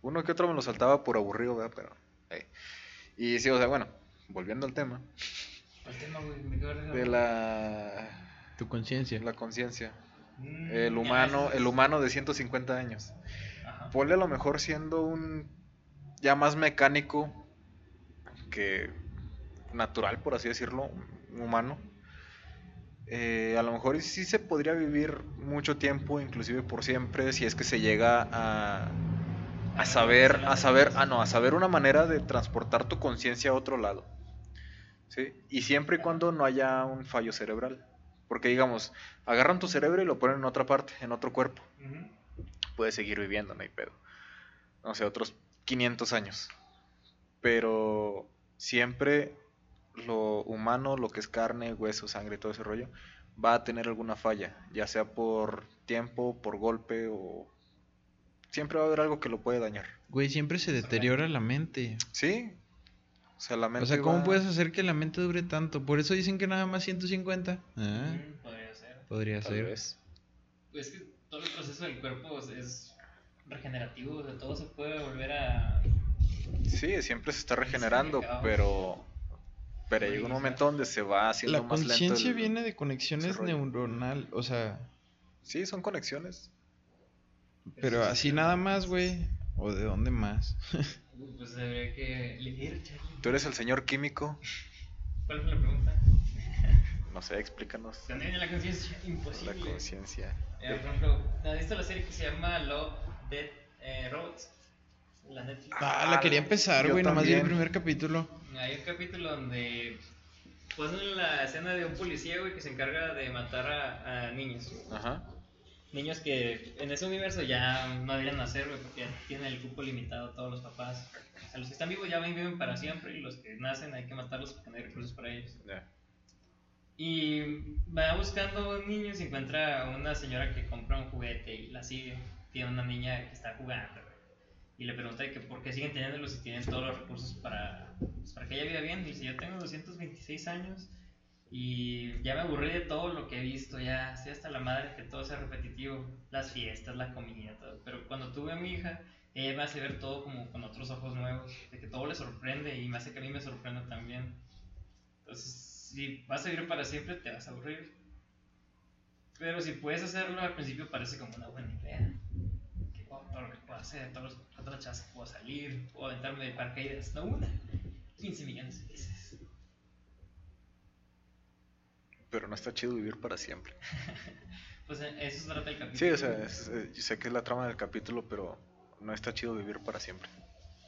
Uno que otro me lo saltaba por aburrido, ¿verdad? Pero. Y sí, o sea, bueno, volviendo al tema, ¿Cuál tema, güey? ¿De la, Tu conciencia. la conciencia. Mm, El humano, el humano de 150 años. Ajá. Ponle a lo mejor siendo un ya más mecánico que natural, por así decirlo, humano. Eh, a lo mejor sí se podría vivir mucho tiempo, inclusive por siempre, si es que se llega a, a saber, a saber, ah no, a saber una manera de transportar tu conciencia a otro lado. ¿Sí? Y siempre y cuando no haya un fallo cerebral. Porque digamos, agarran tu cerebro y lo ponen en otra parte, en otro cuerpo Ujú. puede seguir viviendo, no hay pedo. No sé, otros 500 años. Pero siempre lo humano, lo que es carne, hueso, sangre, todo ese rollo, va a tener alguna falla, ya sea por tiempo, por golpe o... Siempre va a haber algo que lo puede dañar. Güey, siempre se deteriora la mente. ¿Sí? O sea, la mente O sea, ¿cómo va- puedes hacer que la mente dure tanto? Por eso dicen que nada más 150. Ah, Mm, Podría ser. podría Tal ser. vez. Pues es que todo el proceso del cuerpo es, regenerativo, o sea, todo se puede volver a... Sí, siempre se está regenerando, pero... Pero llega un momento donde se va haciendo La más lento. conciencia el- viene de conexiones neuronal, o sea, Sí, son conexiones. pero así nada más, güey. ¿O de dónde más? Pues habría que leer, Charlie. Tú eres el señor químico. ¿Cuál fue la pregunta? No sé, explícanos. ¿Dónde viene la conciencia? La Imposible. conciencia. Eh, por ejemplo, ¿has visto la serie que se llama Love, Dead eh, Robots? La Netflix. Ah, la quería empezar, güey, nomás vi el primer capítulo. Hay un capítulo donde ponen la escena de un policía, güey, que se encarga de matar a, a niños. Ajá. Niños que en ese universo ya no deberían nacer, güey, porque ya tienen el cupo limitado todos los papás. O sea, los que están vivos ya ven, viven para siempre y los que nacen hay que matarlos porque no hay recursos para ellos. Ya. Y va buscando niños y encuentra una señora que compra un juguete y la sigue. Tiene una niña que está jugando, güey. Y le pregunta de que por qué siguen teniéndolos si tienen todos los recursos para, pues, para que ella viva bien. Dice, yo tengo 226 años y ya me aburrí de todo lo que he visto, ya estoy hasta la madre que todo sea repetitivo. Las fiestas, la comida, todo. Pero cuando tuve a mi hija, ella me hace ver todo como con otros ojos nuevos. De que todo le sorprende y me hace que a mí me sorprenda también. Entonces, si vas a vivir para siempre, te vas a aburrir. Pero si puedes hacerlo, al principio parece como una buena idea. Que, oh, todo lo que puedo hacer, todos los todas las que puedo salir, puedo aventarme de paracaídas. No una, 15 millones de veces. Pero no está chido vivir para siempre. Pues eh, eso se trata el capítulo. Sí, o sea, es- eh, yo sé que es la trama del capítulo, pero no está chido vivir para siempre.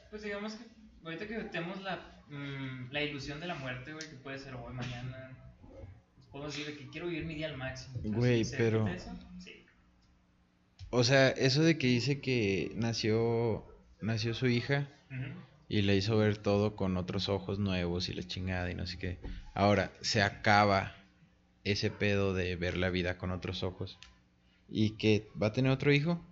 Pues digamos que ahorita que tenemos la, mm, la ilusión de la muerte, güey, que puede ser hoy, mañana. Pues podemos decir de que quiero vivir mi día al máximo. Güey, ¿se pero-? Sí. O sea, eso de que dice que nació nació su hija y le hizo ver todo con otros ojos nuevos y la chingada y no sé qué. Ahora, se acaba ese pedo de ver la vida con otros ojos. ¿Y que va a tener otro hijo?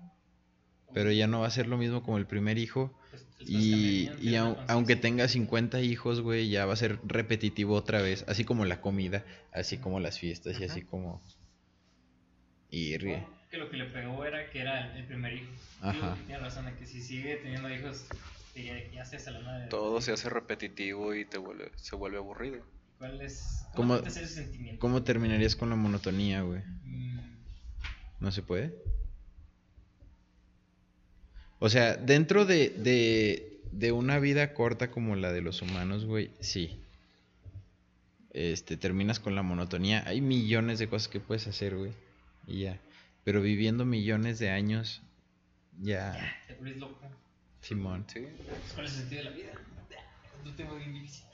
pero ya no va a ser lo mismo como el primer hijo. Pues, Y, y au- aunque tenga 50 hijos, güey, ya va a ser repetitivo otra vez. Así como la comida, así como las fiestas y así como... Y ríe. Que lo que le pegó era que era el primer hijo. Ajá. Tiene razón, de que si sigue teniendo hijos, diría que ya se hace la madre. Todo se hace repetitivo y te vuelve, se vuelve aburrido. ¿Cuál es? ¿Cómo- ¿Cómo te hace ese sentimiento? ¿Cómo terminarías con la monotonía, güey? Mm, ¿No se puede? O sea, dentro de, de, de una vida corta como la de los humanos, güey, sí. Este, terminas con la monotonía. Hay millones de cosas que puedes hacer, güey. Y ya. Pero viviendo millones de años, ya, te vuelves loco. Simón. ¿sí? ¿Cuál es el sentido de la vida? Es difícil.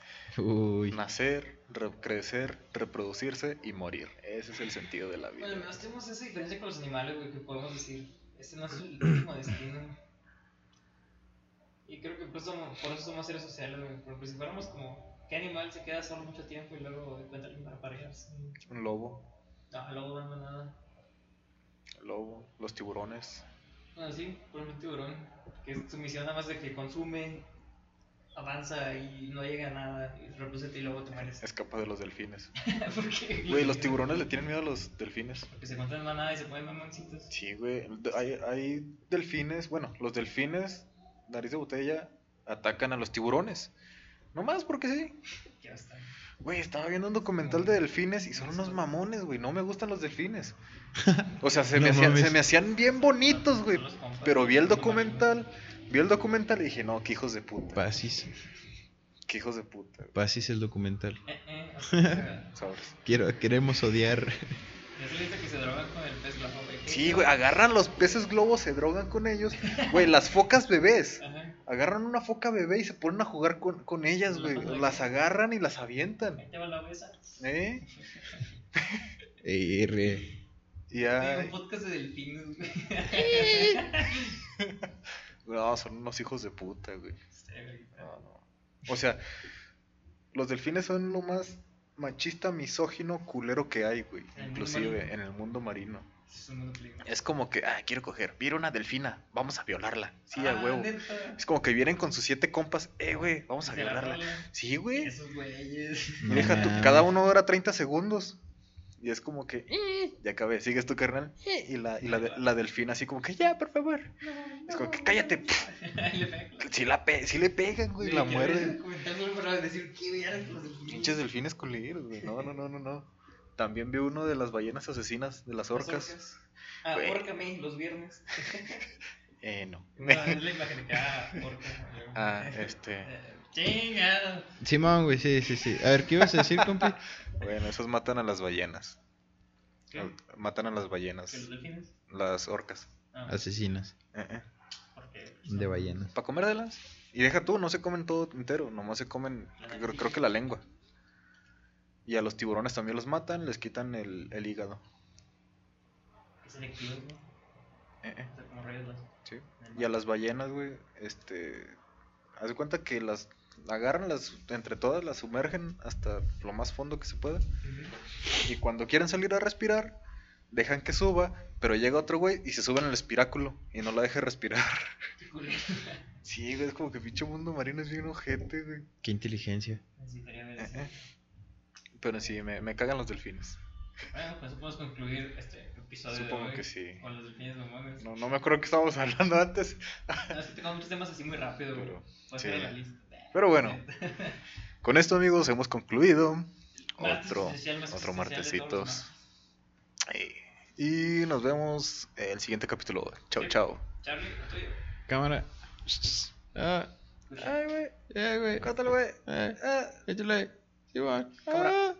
Uy. Nacer, re- crecer, reproducirse y morir. Ese es el sentido de la Bueno, al vida. menos tenemos esa diferencia con los animales, güey, que podemos decir, este no es el último destino. Y creo que por eso, por eso somos seres sociales, güey. Porque si fuéramos como, ¿qué animal se queda solo mucho tiempo y luego encuentra alguien para parejarse? Un lobo, No, luego no nada. Lobo, los tiburones. Bueno, sí, por el tiburón, que es su misión nada más de que consume, avanza y no llega a nada, y reproduce y luego te mueres. Escapa de los delfines. ¿Por qué? Güey, los tiburones le tienen miedo a los delfines. Porque se encuentran manada y se ponen mamoncitos. Sí, güey. Hay, hay delfines, bueno, los delfines, nariz de botella, atacan a los tiburones. Nomás porque sí. Ya está. Güey, estaba viendo un documental de delfines y son unos mamones, güey. No me gustan los delfines. O sea, se, me, No hacían, se me hacían bien bonitos, güey. Pero vi el documental, vi el documental y dije, no, qué hijos de puta. Pasis. Qué hijos de puta. Pasis el documental. Eh, eh. Quiero, queremos odiar. Ya se dice que se drogan con el pez globo, güey. Sí, güey, agarran los peces globos, se drogan con ellos. Güey, las focas bebés. Ajá. Agarran una foca bebé y se ponen a jugar con, con ellas, güey. Las agarran y las avientan. Ahí te va la besa. ¿Eh? Hay ya. un podcast de delfines, güey. No, son unos hijos de puta, güey. No, no. O sea, los delfines son lo más machista, misógino, culero que hay, güey. Inclusive en el mundo marino. Es un mundo peligroso. Es como que, ah, quiero coger. Mira una delfina, vamos a violarla. Sí, a Ah, huevo. neta. Es como que vienen con sus siete compas, eh, güey, vamos a violarla. Sí, güey. Esos güeyes. Y No deja tú, mames. cada uno dura 30 segundos. Y es como que, "Eh", ya acabé, sigues tu carnal. "Eh", Y la, y la, de- la delfina así como que, ya, por favor. Es como que, cállate. Si la pe sí le pegan, güey, la muerden. Pinches delfines culeros, güey. No, no, no, no, no. También vi uno de las ballenas asesinas, de las Las orcas. Ah, órcame los viernes. Eh, no. No, es la imagen de que, ah, orca. Ah, este. Eh, Chingado. Simón, güey, sí, sí, sí. A ver, ¿qué ibas a decir, compi? Bueno, esos matan a las ballenas. ¿Qué? Matan a las ¿Que ballenas. los delfines? Las orcas. Ah, Asesinas Eh, eh. porque. de ballenas. Para comérdelas. Y deja tú, no se comen todo entero, nomás se comen, creo, creo que la lengua. Y a los tiburones también los matan, les quitan el, el hígado. Es selectivo, ¿no? Eh, eh, O sea, como sí. Y a las ballenas, güey, este... Haz de cuenta que las agarran, las entre todas, las sumergen hasta lo más fondo que se pueda. Y cuando quieren salir a respirar, dejan que suba, pero llega otro güey y se sube en el espiráculo y no la deja respirar. Sí, güey, es como que pinche mundo marino es bien ojete, güey. Qué inteligencia. Eh, eh. Pero sí, me, me cagan los delfines. Bueno, pues podemos concluir este episodio Supongo de hoy que sí. con los delfines mamones. No, no me acuerdo que estábamos hablando antes. No, es que tengo muchos temas así muy rápido. Pero, sí. la lista. Pero bueno. Con esto, amigos, hemos concluido Martes otro, especial, otro martesitos. Y y nos vemos en el siguiente capítulo. Chao, Sí. chao. Charlie. Cámara. Ah. Ay, güey. eh, güey. Córtalo, güey. Eh, Ah. échale. Simón. Cámara. Ah.